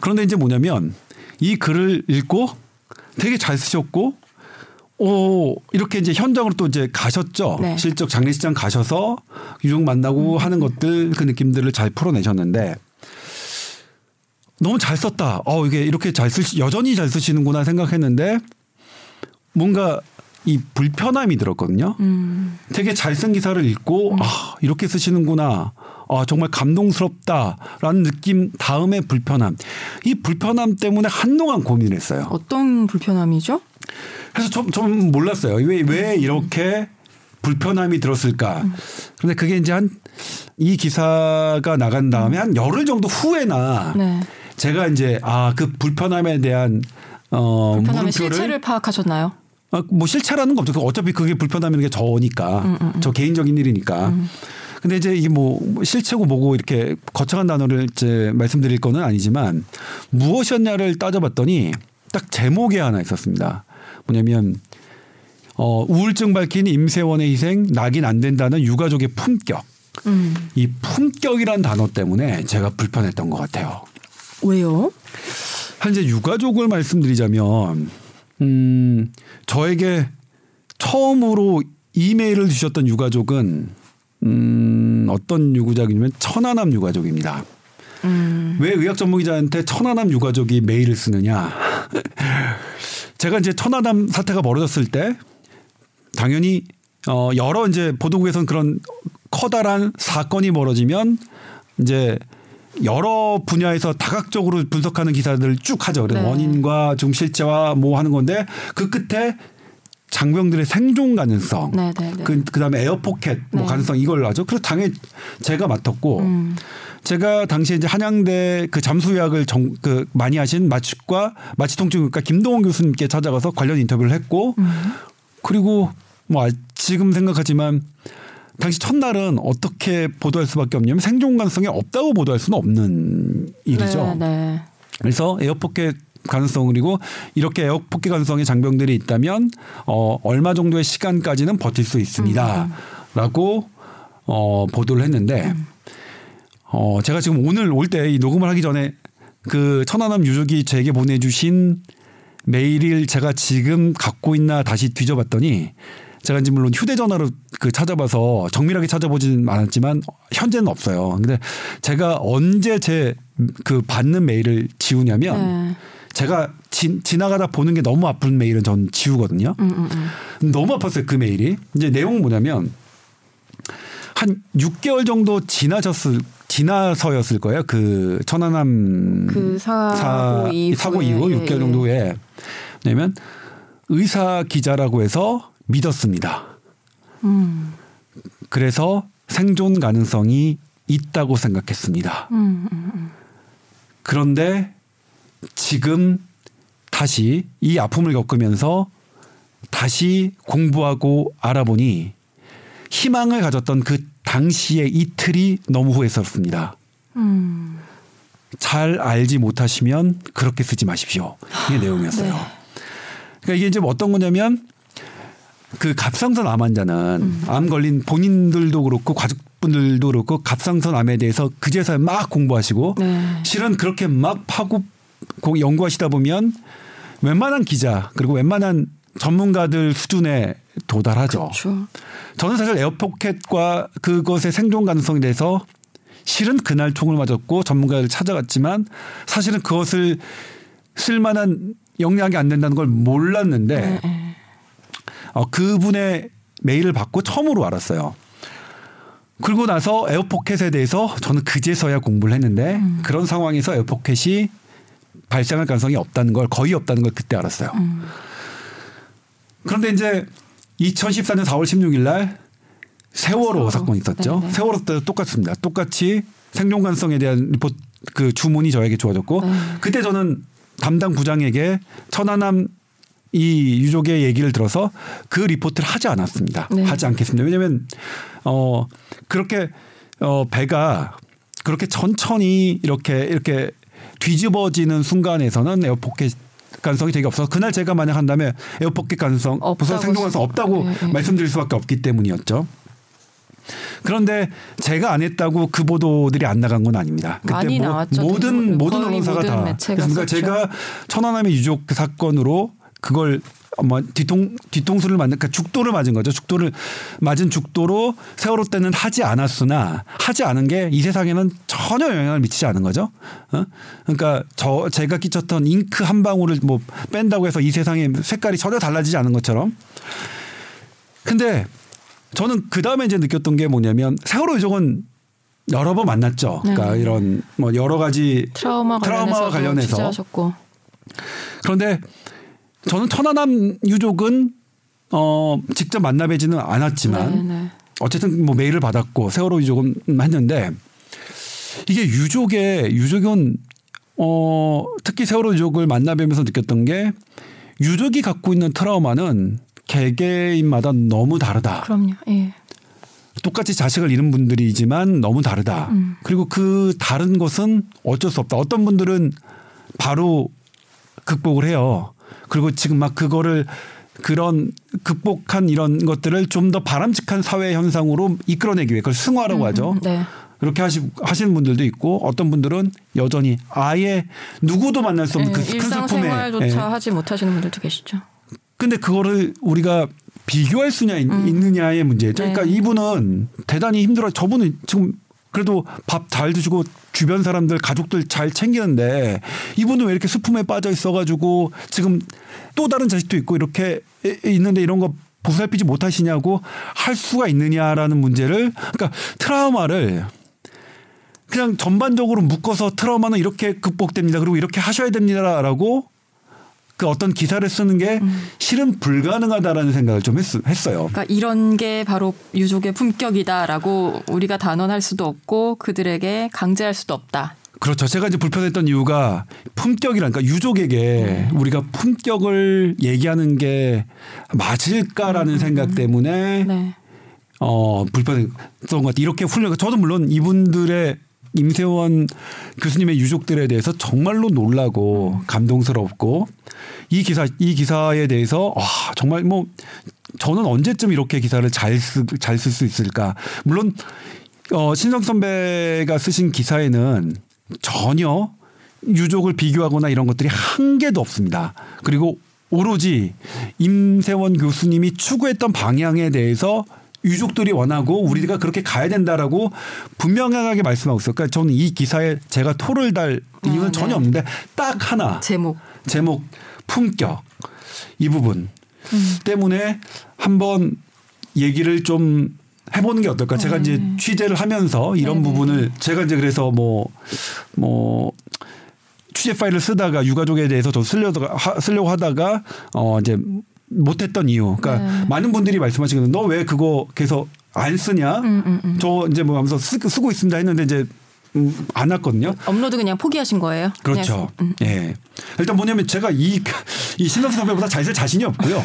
그런데 이제 뭐냐면 이 글을 읽고 되게 잘 쓰셨고 오 이렇게 이제 현장으로 또 이제 가셨죠. 네. 실적 장례식장 가셔서 유족 만나고 하는 것들 그 느낌들을 잘 풀어내셨는데 너무 잘 썼다. 어 이게 이렇게 잘 쓰시 여전히 잘 쓰시는구나 생각했는데 뭔가 이 불편함이 들었거든요. 음. 되게 잘 쓴 기사를 읽고 아 이렇게 쓰시는구나. 아 정말 감동스럽다라는 느낌 다음에 불편함. 이 불편함 때문에 한동안 고민했어요. 어떤 불편함이죠? 그래서 좀, 좀 몰랐어요. 왜, 왜 이렇게 불편함이 들었을까. 그런데 그게 이제 한 이 기사가 나간 다음에 한 열흘 정도 후에나 네. 제가 이제 아 그 불편함에 대한 어 불편함의 실체를 파악하셨나요? 아, 뭐 실체라는 거 없죠. 어차피 그게 불편함이라는 게 저니까 음, 저 개인적인 일이니까. 근데 이제 이게 뭐 실체고 뭐고 이렇게 거창한 단어를 이제 말씀드릴 거는 아니지만 무엇이었냐를 따져봤더니 딱 제목에 하나 있었습니다. 뭐냐면 어, 우울증 밝힌 임세원의 희생 낙인 안 된다는 유가족의 품격. 음. 이 품격이란 단어 때문에 제가 불편했던 것 같아요. 왜요? 현재 유가족을 말씀드리자면 음 저에게 처음으로 이메일을 주셨던 유가족은 음 어떤 유가족이냐면 천안함 유가족입니다. 음. 왜 의학 전문기자한테 천안함 유가족이 메일을 쓰느냐? 제가 이제 천안함 사태가 벌어졌을 때 당연히 어 여러 이제 보도국에서는 그런 커다란 사건이 벌어지면 이제 여러 분야에서 다각적으로 분석하는 기사들을 쭉 하죠. 그래서 네. 원인과 좀 실제와 뭐 하는 건데 그 끝에 장병들의 생존 가능성, 네, 네, 네. 그 그다음에 에어포켓 뭐 네. 가능성 이걸 하죠. 그래서 당연히 제가 맡았고 음. 제가 당시에 이제 한양대 그 잠수의학을 정, 그 많이 하신 마취과 마취통증외과 김동원 교수님께 찾아가서 관련 인터뷰를 했고 음. 그리고 뭐 아- 지금 생각하지만 당시 첫날은 어떻게 보도할 수밖에 없냐면 생존 가능성이 없다고 보도할 수는 없는 일이죠. 네, 네. 그래서 에어포켓 가능성 그리고 이렇게 에어포켓 가능성의 장병들이 있다면 어 얼마 정도의 시간까지는 버틸 수 있습니다라고 어 보도를 했는데 어 제가 지금 오늘 올 때 이 녹음을 하기 전에 그 천안함 유족이 제게 보내주신 메일을 제가 지금 갖고 있나 다시 뒤져봤더니 제가 이제 물론 휴대전화로 그 찾아봐서 정밀하게 찾아보지는 않았지만 현재는 없어요. 근데 제가 언제 제 그 받는 메일을 지우냐면 네. 제가 지, 지나가다 보는 게 너무 아픈 메일은 전 지우거든요. 음, 음, 음. 너무 아팠어요 그 메일이. 이제 내용은 뭐냐면 한 6개월 정도 지나셨을 지나서였을 거예요. 그 천안함 그 사고 사- 사고 이후 예, 6개월 예. 정도에 왜냐면 의사 기자라고 해서 믿었습니다. 음, 그래서 생존 가능성이 있다고 생각했습니다. 음, 음, 음. 그런데 지금 다시 이 아픔을 겪으면서 다시 공부하고 알아보니 희망을 가졌던 그 당시의 이틀이 너무 후회스럽습니다. 음. 잘 알지 못하시면 그렇게 쓰지 마십시오. 이게 내용이었어요. 네. 그러니까 이게 이제 어떤 거냐면 그 갑상선 암 환자는 암 걸린 본인들도 그렇고 가족분들도 그렇고 갑상선 암에 대해서 그제서야 막 공부하시고 네. 실은 그렇게 막 파고 고- 연구하시다 보면 웬만한 기자 그리고 웬만한 전문가들 수준에 도달하죠. 그렇죠. 저는 사실 에어포켓과 그것의 생존 가능성에 대해서 실은 그날 총을 맞았고 전문가를 찾아갔지만 사실은 그것을 쓸만한 역량이 안 된다는 걸 몰랐는데 네, 네. 어, 그분의 메일을 받고 처음으로 알았어요. 그리고 나서 에어포켓에 대해서 저는 그제서야 공부를 했는데 음. 그런 상황에서 에어포켓이 발생할 가능성이 없다는 걸 거의 없다는 걸 그때 알았어요. 음. 그런데 이제 2014년 4월 16일 날 세월호 세월호. 사건이 있었죠. 네네. 세월호 때도 똑같습니다. 똑같이 생존 가능성에 대한 리포트 그 주문이 저에게 주어졌고 네. 그때 저는 담당 부장에게 천안함 이 유족의 얘기를 들어서 그 리포트를 하지 않았습니다. 네. 하지 않겠습니다. 왜냐하면 어 그렇게 어 배가 그렇게 천천히 이렇게 이렇게 뒤집어지는 순간에서는 에어포켓 가능성이 되게 없어서 그날 제가 만약 한다면 에어포켓 가능성 무슨 생존 가능성 없다고 네, 네. 말씀드릴 수밖에 없기 때문이었죠. 그런데 제가 안 했다고 그 보도들이 안 나간 건 아닙니다. 많이 모- 나왔죠. 모든 모든 언론사가 모든 다. 그러니까 썼죠. 제가 천안함의 유족 사건으로 그걸 뭐 뒤통 뒤통수를 맞는 그러니까 죽도를 맞은 거죠. 죽도를 맞은 죽도로 세월호 때는 하지 않았으나 하지 않은 게 이 세상에는 전혀 영향을 미치지 않은 거죠. 어? 그러니까 저 제가 끼쳤던 잉크 한 방울을 뭐 뺀다고 해서 이 세상의 색깔이 전혀 달라지지 않은 것처럼. 근데 저는 그 다음에 이제 느꼈던 게 뭐냐면 세월호 유족은 여러 번 만났죠. 그러니까 네. 이런 뭐 여러 가지 트라우마 관련해서 관련해서. 그런데 저는 천안함 유족은 어 직접 만나 뵈지는 않았지만 네, 네. 어쨌든 뭐 메일을 받았고 세월호 유족은 했는데 이게 유족의 유족은 어 특히 세월호 유족을 만나 뵈면서 느꼈던 게 유족이 갖고 있는 트라우마는 개개인마다 너무 다르다. 그럼요. 예. 똑같이 자식을 잃은 분들이지만 너무 다르다. 음. 그리고 그 다른 것은 어쩔 수 없다. 어떤 분들은 바로 극복을 해요. 그리고 지금 막 그거를 그런 극복한 이런 것들을 좀 더 바람직한 사회 현상으로 이끌어내기 위해 그걸 승화라고 하죠. 음, 네. 그렇게 하시, 하시는 분들도 있고 어떤 분들은 여전히 아예 누구도 만날 수 없는 그큰 슬픔에 일상생활조차 예. 하지 못하시는 분들도 계시죠. 근데 그거를 우리가 비교할 수냐 있- 있느냐의 문제죠. 그러니까 네. 이분은 대단히 힘들어. 저분은 지금 그래도 밥잘 드시고 주변 사람들 가족들 잘 챙기는데 이분은 왜 이렇게 스품에 빠져 있어가지고 지금 또 다른 자식도 있고 이렇게 있는데 이런 거 보살피지 못하시냐고 할 수가 있느냐라는 문제를 그러니까 트라우마를 그냥 전반적으로 묶어서 트라우마는 이렇게 극복됩니다. 그리고 이렇게 하셔야 됩니다라고 그 어떤 기사를 쓰는 게 음. 실은 불가능하다라는 생각을 좀 했, 했어요. 그러니까 이런 게 바로 유족의 품격이다라고 우리가 단언할 수도 없고 그들에게 강제할 수도 없다. 그렇죠. 제가 이제 불편했던 이유가 품격이란 그러니까 유족에게 네. 우리가 품격을 얘기하는 게 맞을까라는 생각 때문에 네. 어 불편했던 것 같아요. 이렇게 훌륭. 저도 물론 이분들의 임세원 교수님의 유족들에 대해서 정말로 놀라고 감동스럽고 이 기사 이 기사에 대해서 와 정말 뭐 저는 언제쯤 이렇게 기사를 잘잘쓸 수 있을까? 물론 어 신성 선배가 쓰신 기사에는 전혀 유족을 비교하거나 이런 것들이 한 개도 없습니다. 그리고 오로지 임세원 교수님이 추구했던 방향에 대해서 유족들이 원하고 우리가 그렇게 가야 된다라고 분명하게 말씀하고 있어요. 그러니까 저는 이 기사에 제가 토를 달 이유는 아, 전혀 네. 없는데 딱 하나 제목. 제목 품격 이 부분 때문에 한번 얘기를 좀 해보는 게 어떨까? 제가 이제 취재를 하면서 이런 네네. 부분을 제가 이제 그래서 뭐뭐 취재 파일을 쓰다가 유가족에 대해서 저 쓰려다가 하- 쓰려고 하다가 어 이제 못했던 이유. 그러니까 네. 많은 분들이 말씀하시거든요. 너 왜 그거 계속 안 쓰냐? 음, 음, 음. 저 이제 뭐 하면서 쓰, 쓰고 있습니다 했는데 이제 음, 안 왔거든요. 업로드 그냥 포기하신 거예요? 그렇죠. 그냥, 음. 예. 일단 뭐냐면 제가 이, 이 신덕수 선배보다 잘쓸 자신이 없고요.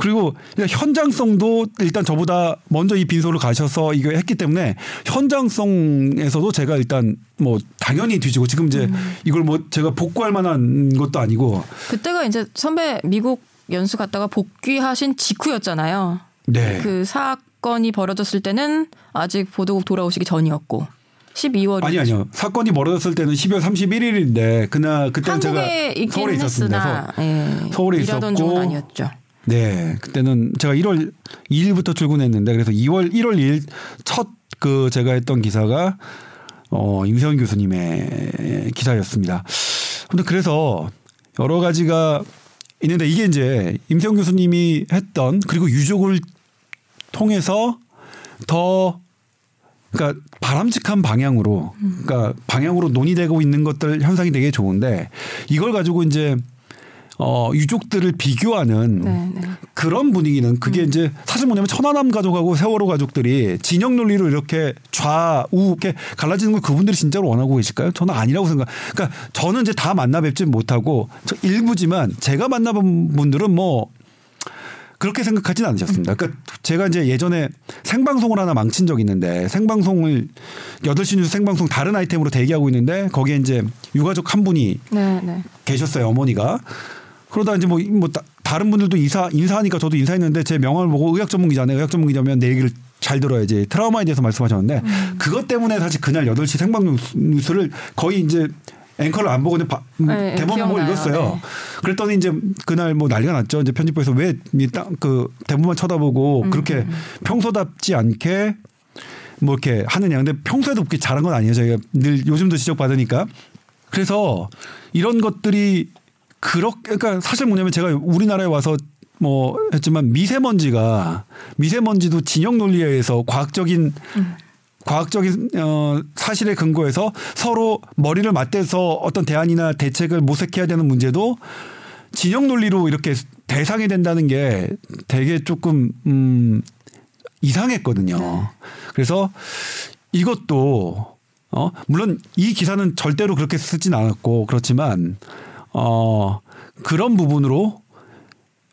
그리고 현장성도 일단 저보다 먼저 이 빈소를 가셔서 이거 했기 때문에 현장성에서도 제가 일단 뭐 당연히 뒤지고 지금 이제 음. 이걸 뭐 제가 복구할 만한 것도 아니고 그때가 이제 선배 미국 연수 갔다가 복귀하신 직후였잖아요. 네. 그 사건이 벌어졌을 때는 아직 보도국 돌아오시기 전이었고 12월 아니 아니요. 사건이 벌어졌을 때는 12월 31일인데 그날 그때는 제가 서울에 있었습니다. 예, 서울에 있었고 아니었죠. 네, 그때는 제가 1월 2일부터 출근했는데 그래서 2월 1월 2일 첫 그 제가 했던 기사가 어 임세원 교수님의 기사였습니다. 근데 그래서 여러 가지가 있는데 이게 이제 임세원 교수님이 했던 그리고 유족을 통해서 더 그러니까 바람직한 방향으로 그러니까 방향으로 논의되고 있는 것들 현상이 되게 좋은데 이걸 가지고 이제 어 유족들을 비교하는 네, 네. 그런 분위기는 그게 이제 사실 뭐냐면 천안함 가족하고 세월호 가족들이 진영 논리로 이렇게 좌우 이렇게 갈라지는 걸 그분들이 진짜로 원하고 계실까요? 저는 아니라고 생각. 그러니까 저는 이제 다 만나 뵙지 못하고 저 일부지만 제가 만나본 분들은 뭐 그렇게 생각하진 않으셨습니다. 그러니까 제가 이제 예전에 생방송을 하나 망친 적이 있는데 생방송을 8시 뉴스 생방송 다른 아이템으로 대기하고 있는데 거기에 이제 유가족 한 분이 네, 네. 계셨어요 어머니가 그러다 이제 뭐, 뭐 다, 다른 분들도 인사 인사하니까 저도 인사했는데 제 명함을 보고 의학 전문 기자네 의학 전문 기자면 내 얘기를 잘 들어야지 트라우마에 대해서 말씀하셨는데 그것 때문에 사실 그날 8시 생방 뉴스를 거의 이제 앵커를 안 보고 그냥 바- 음, 네, 대본만 보고. 읽었어요. 네. 그랬더니 이제 그날 뭐 난리가 났죠. 이제 편집부에서 왜그 대본만 쳐다보고 음, 그렇게 평소답지 않게 뭐 이렇게 하느냐. 근데 평소에도 그렇게 잘한 건 아니에요. 저희가 늘 요즘도 지적받으니까. 그래서 이런 것들이 그렇게 그러니까 사실 뭐냐면 제가 우리나라에 와서 뭐 했지만 미세먼지가 미세먼지도 진영 논리에 의해서 과학적인 과학적인 어 사실에 근거해서 서로 머리를 맞대서 어떤 대안이나 대책을 모색해야 되는 문제도 진영 논리로 이렇게 대상이 된다는 게 되게 조금 음 이상했거든요. 그래서 이것도 어 물론 이 기사는 절대로 그렇게 쓰진 않았고 그렇지만 어 그런 부분으로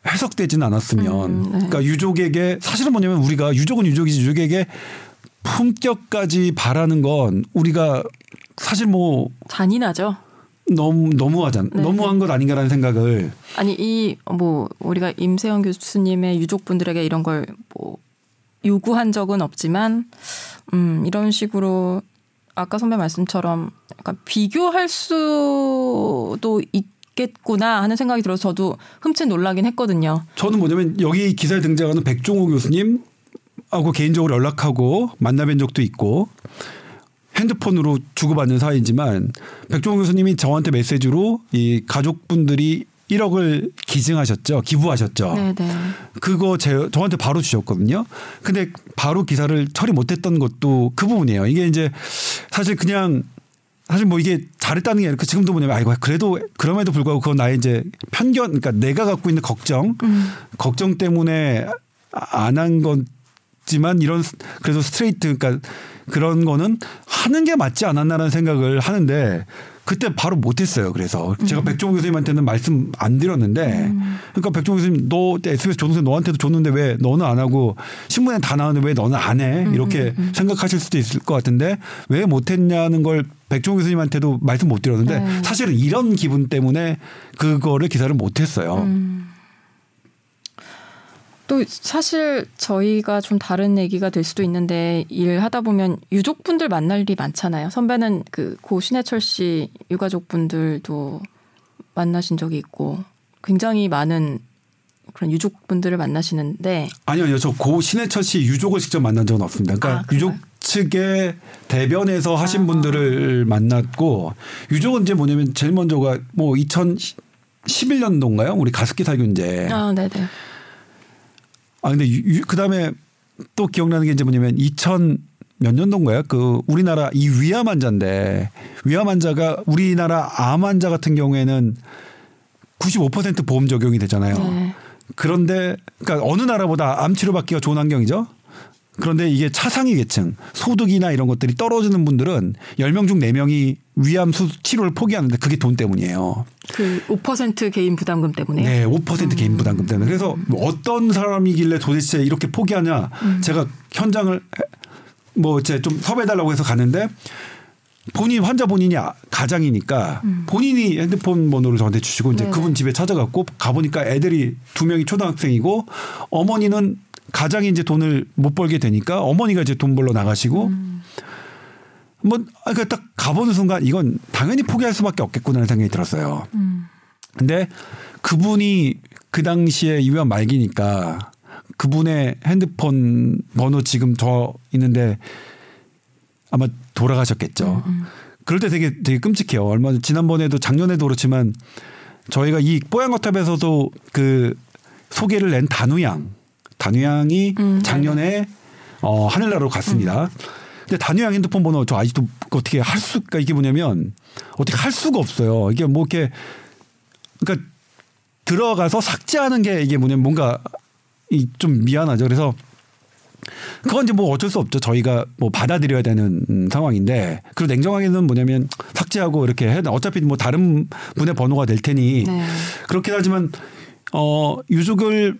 해석되지는 않았으면 음, 네. 그러니까 유족에게 사실은 뭐냐면 우리가 유족은 유족이지 유족에게 품격까지 바라는 건 우리가 사실 뭐 잔인하죠. 너무 너무하잖아 네, 너무한 것 아닌가라는 생각을 아니 이 뭐 우리가 임세영 교수님의 유족분들에게 이런 걸 뭐 요구한 적은 없지만 음 이런 식으로 아까 선배 말씀처럼 약간 비교할 수도 있 겠구나 하는 생각이 들어서 저도 흠칫 놀라긴 했거든요. 저는 뭐냐면 여기 기사에 등장하는 백종호 교수님 하고 개인적으로 연락하고 만나뵌 적도 있고 핸드폰으로 주고받는 사이지만 백종원 교수님이 저한테 메시지로 이 가족분들이 1억을 기증하셨죠. 기부하셨죠. 네네. 그거 제, 저한테 바로 주셨거든요. 근데 바로 기사를 처리 못했던 것도 그 부분이에요. 이게 이제 사실 그냥 사실 뭐 이게 잘했다는 게 아니라 지금도 뭐냐면 아이고 그래도 그럼에도 불구하고 그건 나의 이제 편견 그러니까 내가 갖고 있는 걱정 음. 걱정 때문에 안한 거지만 이런 그래도 스트레이트 그러니까 그런 거는 하는 게 맞지 않았나라는 생각을 하는데 그때 바로 못했어요. 그래서 제가 음. 백종원 교수님한테는 말씀 안 드렸는데 그러니까 백종원 교수님 너 SBS 조동생 너한테도 줬는데 왜 너는 안 하고 신문에 다 나오는데 왜 너는 안 해? 음, 이렇게 생각하실 수도 있을 것 같은데 왜 못했냐는 걸 백종원 교수님한테도 말씀 못 드렸는데 네. 사실은 이런 기분 때문에 그거를 기사를 못했어요. 음. 또 사실 저희가 좀 다른 얘기가 될 수도 있는데 일 하다 보면 유족분들 만날 일이 많잖아요. 선배는 그 고 신해철 씨 유가족분들도 만나신 적이 있고 굉장히 많은 그런 유족분들을 만나시는데 아니요, 아니요. 저 고 신해철 씨 유족을 직접 만난 적은 없습니다. 그러니까 아? 유족 측의 대변에서 하신 아. 분들을 만났고 유족은 이제 뭐냐면 제일 먼저가 뭐 2011년도인가요? 우리 가습기 살균제. 아, 네네. 아 근데 유, 그다음에 또 기억나는 게 이제 뭐냐면 2000 몇 년도인가요? 그 우리나라 이 위암 환자인데 위암 환자가 우리나라 암 환자 같은 경우에는 95% 보험 적용이 되잖아요. 네. 그런데 그러니까 어느 나라보다 암 치료 받기가 좋은 환경이죠. 그런데 이게 차상위 계층, 소득이나 이런 것들이 떨어지는 분들은 10명 중 4명이 위암 수 치료를 포기하는데 그게 돈 때문이에요. 그 5% 개인 부담금 때문에. 네, 5% 개인 부담금 때문에. 그래서 뭐 어떤 사람이길래 도대체 이렇게 포기하냐. 제가 현장을 뭐 이제 좀 섭외해달라고 해서 갔는데 본인 환자 본인이 아- 가장이니까 본인이 핸드폰 번호를 저한테 주시고 이제 네네. 그분 집에 찾아갔고 가보니까 애들이 두 명이 초등학생이고 어머니는 가장이 이제 돈을 못 벌게 되니까 어머니가 이제 돈 벌러 나가시고 뭐 아, 그러니까 딱 가보는 순간 이건 당연히 포기할 수밖에 없겠구나라는 생각이 들었어요. 음. 근데 그분이 그 당시에 이후한 말기니까 그분의 핸드폰 번호 지금 저 있는데 아마 돌아가셨겠죠. 그럴 때 되게 되게 끔찍해요. 얼마 전 지난번에도 작년에도 그렇지만 저희가 이 뽀양거탑에서도 그 소개를 낸 단우양, 단우양이 음, 작년에 어, 하늘나라로 갔습니다. 근데 단우양 핸드폰 번호 저 아직도 어떻게 할 수가 이게 뭐냐면 어떻게 할 수가 없어요. 이게 뭐 이렇게 그러니까 들어가서 삭제하는 게 이게 뭐냐면 뭔가 이 좀 미안하죠. 그래서 그건 이제 뭐 어쩔 수 없죠. 저희가 뭐 받아들여야 되는 음, 상황인데 그리고 냉정하게는 뭐냐면 삭제하고 이렇게 해 어차피 뭐 다른 분의 번호가 될 테니 네. 그렇긴 하지만 어 유족을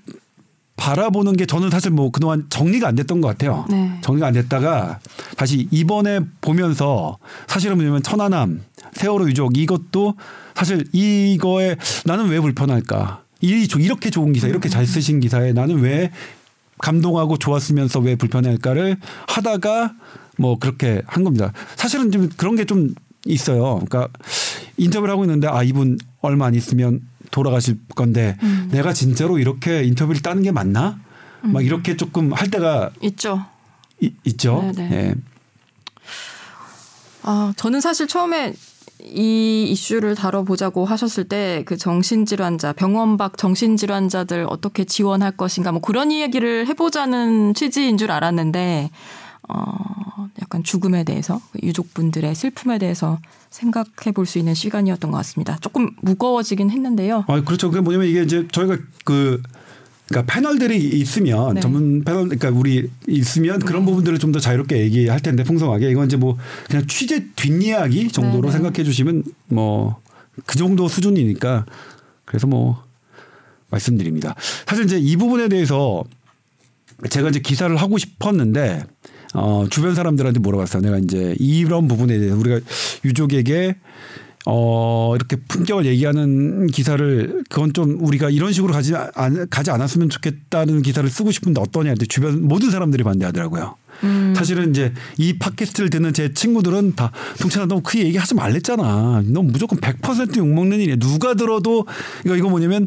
바라보는 게 저는 사실 뭐 그동안 정리가 안 됐던 것 같아요. 네. 정리가 안 됐다가 다시 이번에 보면서 사실은 뭐냐면 천안함, 세월호 유족 이것도 사실 이거에 나는 왜 불편할까? 이 조- 이렇게 좋은 기사, 이렇게 잘 쓰신 기사에 나는 왜 감동하고 좋았으면서 왜 불편할까를 하다가 뭐 그렇게 한 겁니다. 사실은 좀 그런 게 좀 있어요. 그러니까 인터뷰를 하고 있는데 아 이분 얼마 안 있으면 돌아가실 건데 음. 내가 진짜로 이렇게 인터뷰를 따는 게 맞나? 막 이렇게 조금 할 때가 있죠. 이- 있죠. 네네. 예. 아, 저는 사실 처음에 이 이슈를 다뤄보자고 하셨을 때 그 정신질환자, 병원 밖 정신질환자들 어떻게 지원할 것인가 뭐 그런 이야기를 해보자는 취지인 줄 알았는데 어, 약간 죽음에 대해서 유족분들의 슬픔에 대해서 생각해 볼 수 있는 시간이었던 것 같습니다. 조금 무거워지긴 했는데요. 아 그렇죠. 그게 뭐냐면 이게 이제 저희가 그 그러니까 패널들이 있으면 네. 전문 패널 그러니까 우리 있으면 그런 부분들을 좀 더 자유롭게 얘기할 텐데 풍성하게 이건 이제 뭐 그냥 취재 뒷이야기 정도로 네, 네. 생각해 주시면 뭐 그 정도 수준이니까 그래서 뭐 말씀드립니다. 사실 이제 이 부분에 대해서 제가 이제 기사를 하고 싶었는데 어 주변 사람들한테 물어봤어요. 내가 이제 이런 부분에 대해서 우리가 유족에게 어 이렇게 품격을 얘기하는 기사를 그건 좀 우리가 이런 식으로 가지 않, 가지 않았으면 좋겠다는 기사를 쓰고 싶은데 어떠냐 근데 주변 모든 사람들이 반대하더라고요. 사실은 이제 이 팟캐스트를 듣는 제 친구들은 다 동찬아 너그 얘기 하지 말랬잖아. 너 무조건 100% 욕먹는 일이야. 누가 들어도 이거 이거 뭐냐면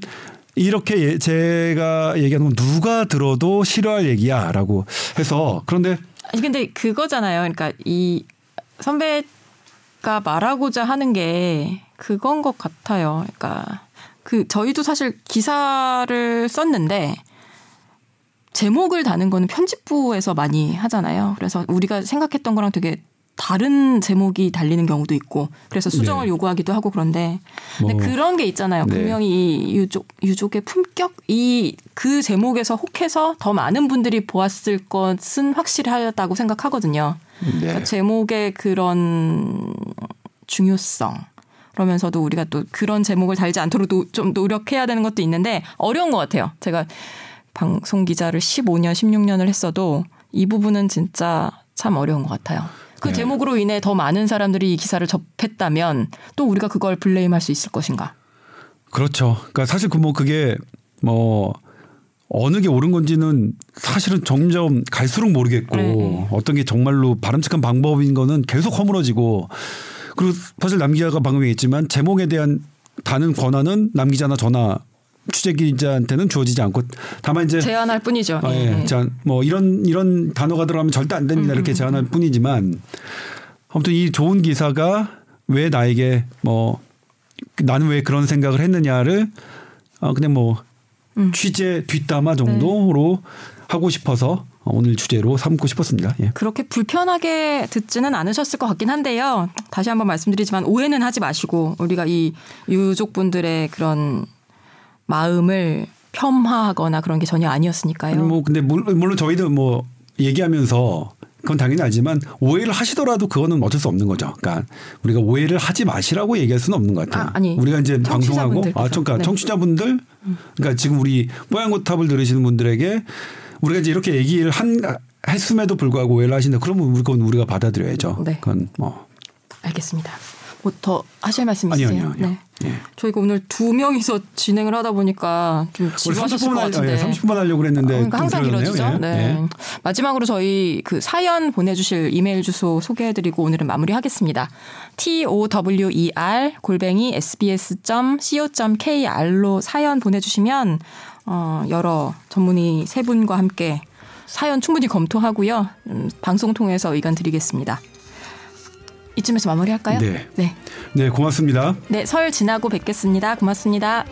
이렇게 예- 제가 얘기하는 건 누가 들어도 싫어할 얘기야 라고 해서 그런데 아니 근데 그거잖아요. 그러니까 이 선배가 말하고자 하는 게 그건 것 같아요. 그러니까 그 저희도 사실 기사를 썼는데 제목을 다는 거는 편집부에서 많이 하잖아요. 그래서 우리가 생각했던 거랑 되게 다른 제목이 달리는 경우도 있고 그래서 수정을 네. 요구하기도 하고 그런데 근데 뭐, 그런 게 있잖아요. 네. 분명히 이 유족 유족의 품격 이 그 제목에서 혹해서 더 많은 분들이 보았을 것은 확실하다고 생각하거든요. 네. 그러니까 제목의 그런 중요성 그러면서도 우리가 또 그런 제목을 달지 않도록 노- 좀 노력해야 되는 것도 있는데 어려운 것 같아요. 제가 방송 기자를 15년, 16년을 했어도 이 부분은 진짜 참 어려운 것 같아요. 그 네. 제목으로 인해 더 많은 사람들이 이 기사를 접했다면 또 우리가 그걸 블레임할 수 있을 것인가? 그렇죠. 그러니까 사실 그 뭐 그게 뭐 어느 게 옳은 건지는 사실은 점점 갈수록 모르겠고 네, 네. 어떤 게 정말로 바람직한 방법인 거는 계속 허물어지고 그리고 사실 남 기자가 방금 얘기했지만 제목에 대한 다는 권한은 남 기자나 저나 취재 기자한테는 주어지지 않고 다만 이제 제안할 뿐이죠. 아, 예. 예. 자, 뭐 이런 이런 단어가 들어가면 절대 안 음, 됩니다. 이렇게 제안할 뿐이지만 아무튼 이 좋은 기사가 왜 나에게 뭐 나는 왜 그런 생각을 했느냐를 어 그냥 뭐 음. 취재 뒷담화 정도로 하고 싶어서 오늘 주제로 삼고 싶었습니다. 예. 그렇게 불편하게 듣지는 않으셨을 것 같긴 한데요. 다시 한번 말씀드리지만 오해는 하지 마시고 우리가 이 유족분들의 그런 마음을 폄하하거나 그런 게 전혀 아니었으니까요. 뭐 근데 물- 물론 저희도 뭐 얘기하면서 그건 당연히 알지만 오해를 하시더라도 그거는 어쩔 수 없는 거죠. 그러니까 우리가 오해를 하지 마시라고 얘기할 수는 없는 것 같아요. 아, 아니, 우리가 이제 방송하고. 아, 그러니까 네. 청취자분들, 그러니까 지금 우리 뽀얀거탑을 들으시는 분들에게 우리가 이제 이렇게 얘기를 한 했음에도 불구하고 오해를 하신다. 그러면 그건 우리가 받아들여야죠. 네. 그건 뭐 알겠습니다. 뭐더 하실 말씀 있으세요? 아니요, 아니요. 네. 예. 저희가 오늘 두 명이서 진행을 하다 보니까 좀 30분만 것 같은데. 30분만 하려고 그랬는데 그러니까 좀 항상. 길어지죠. 예. 네. 예. 마지막으로 저희 그 사연 보내주실 이메일 주소 소개해드리고 오늘은 마무리하겠습니다. t o w e r 골뱅이 sbs.co.kr로 사연 보내주시면 어, 여러 전문의 세 분과 함께 사연 충분히 검토하고요. 음, 방송 통해서 의견 드리겠습니다. 이쯤에서 마무리할까요? 네. 네. 네, 고맙습니다. 네, 설 지나고 뵙겠습니다. 고맙습니다.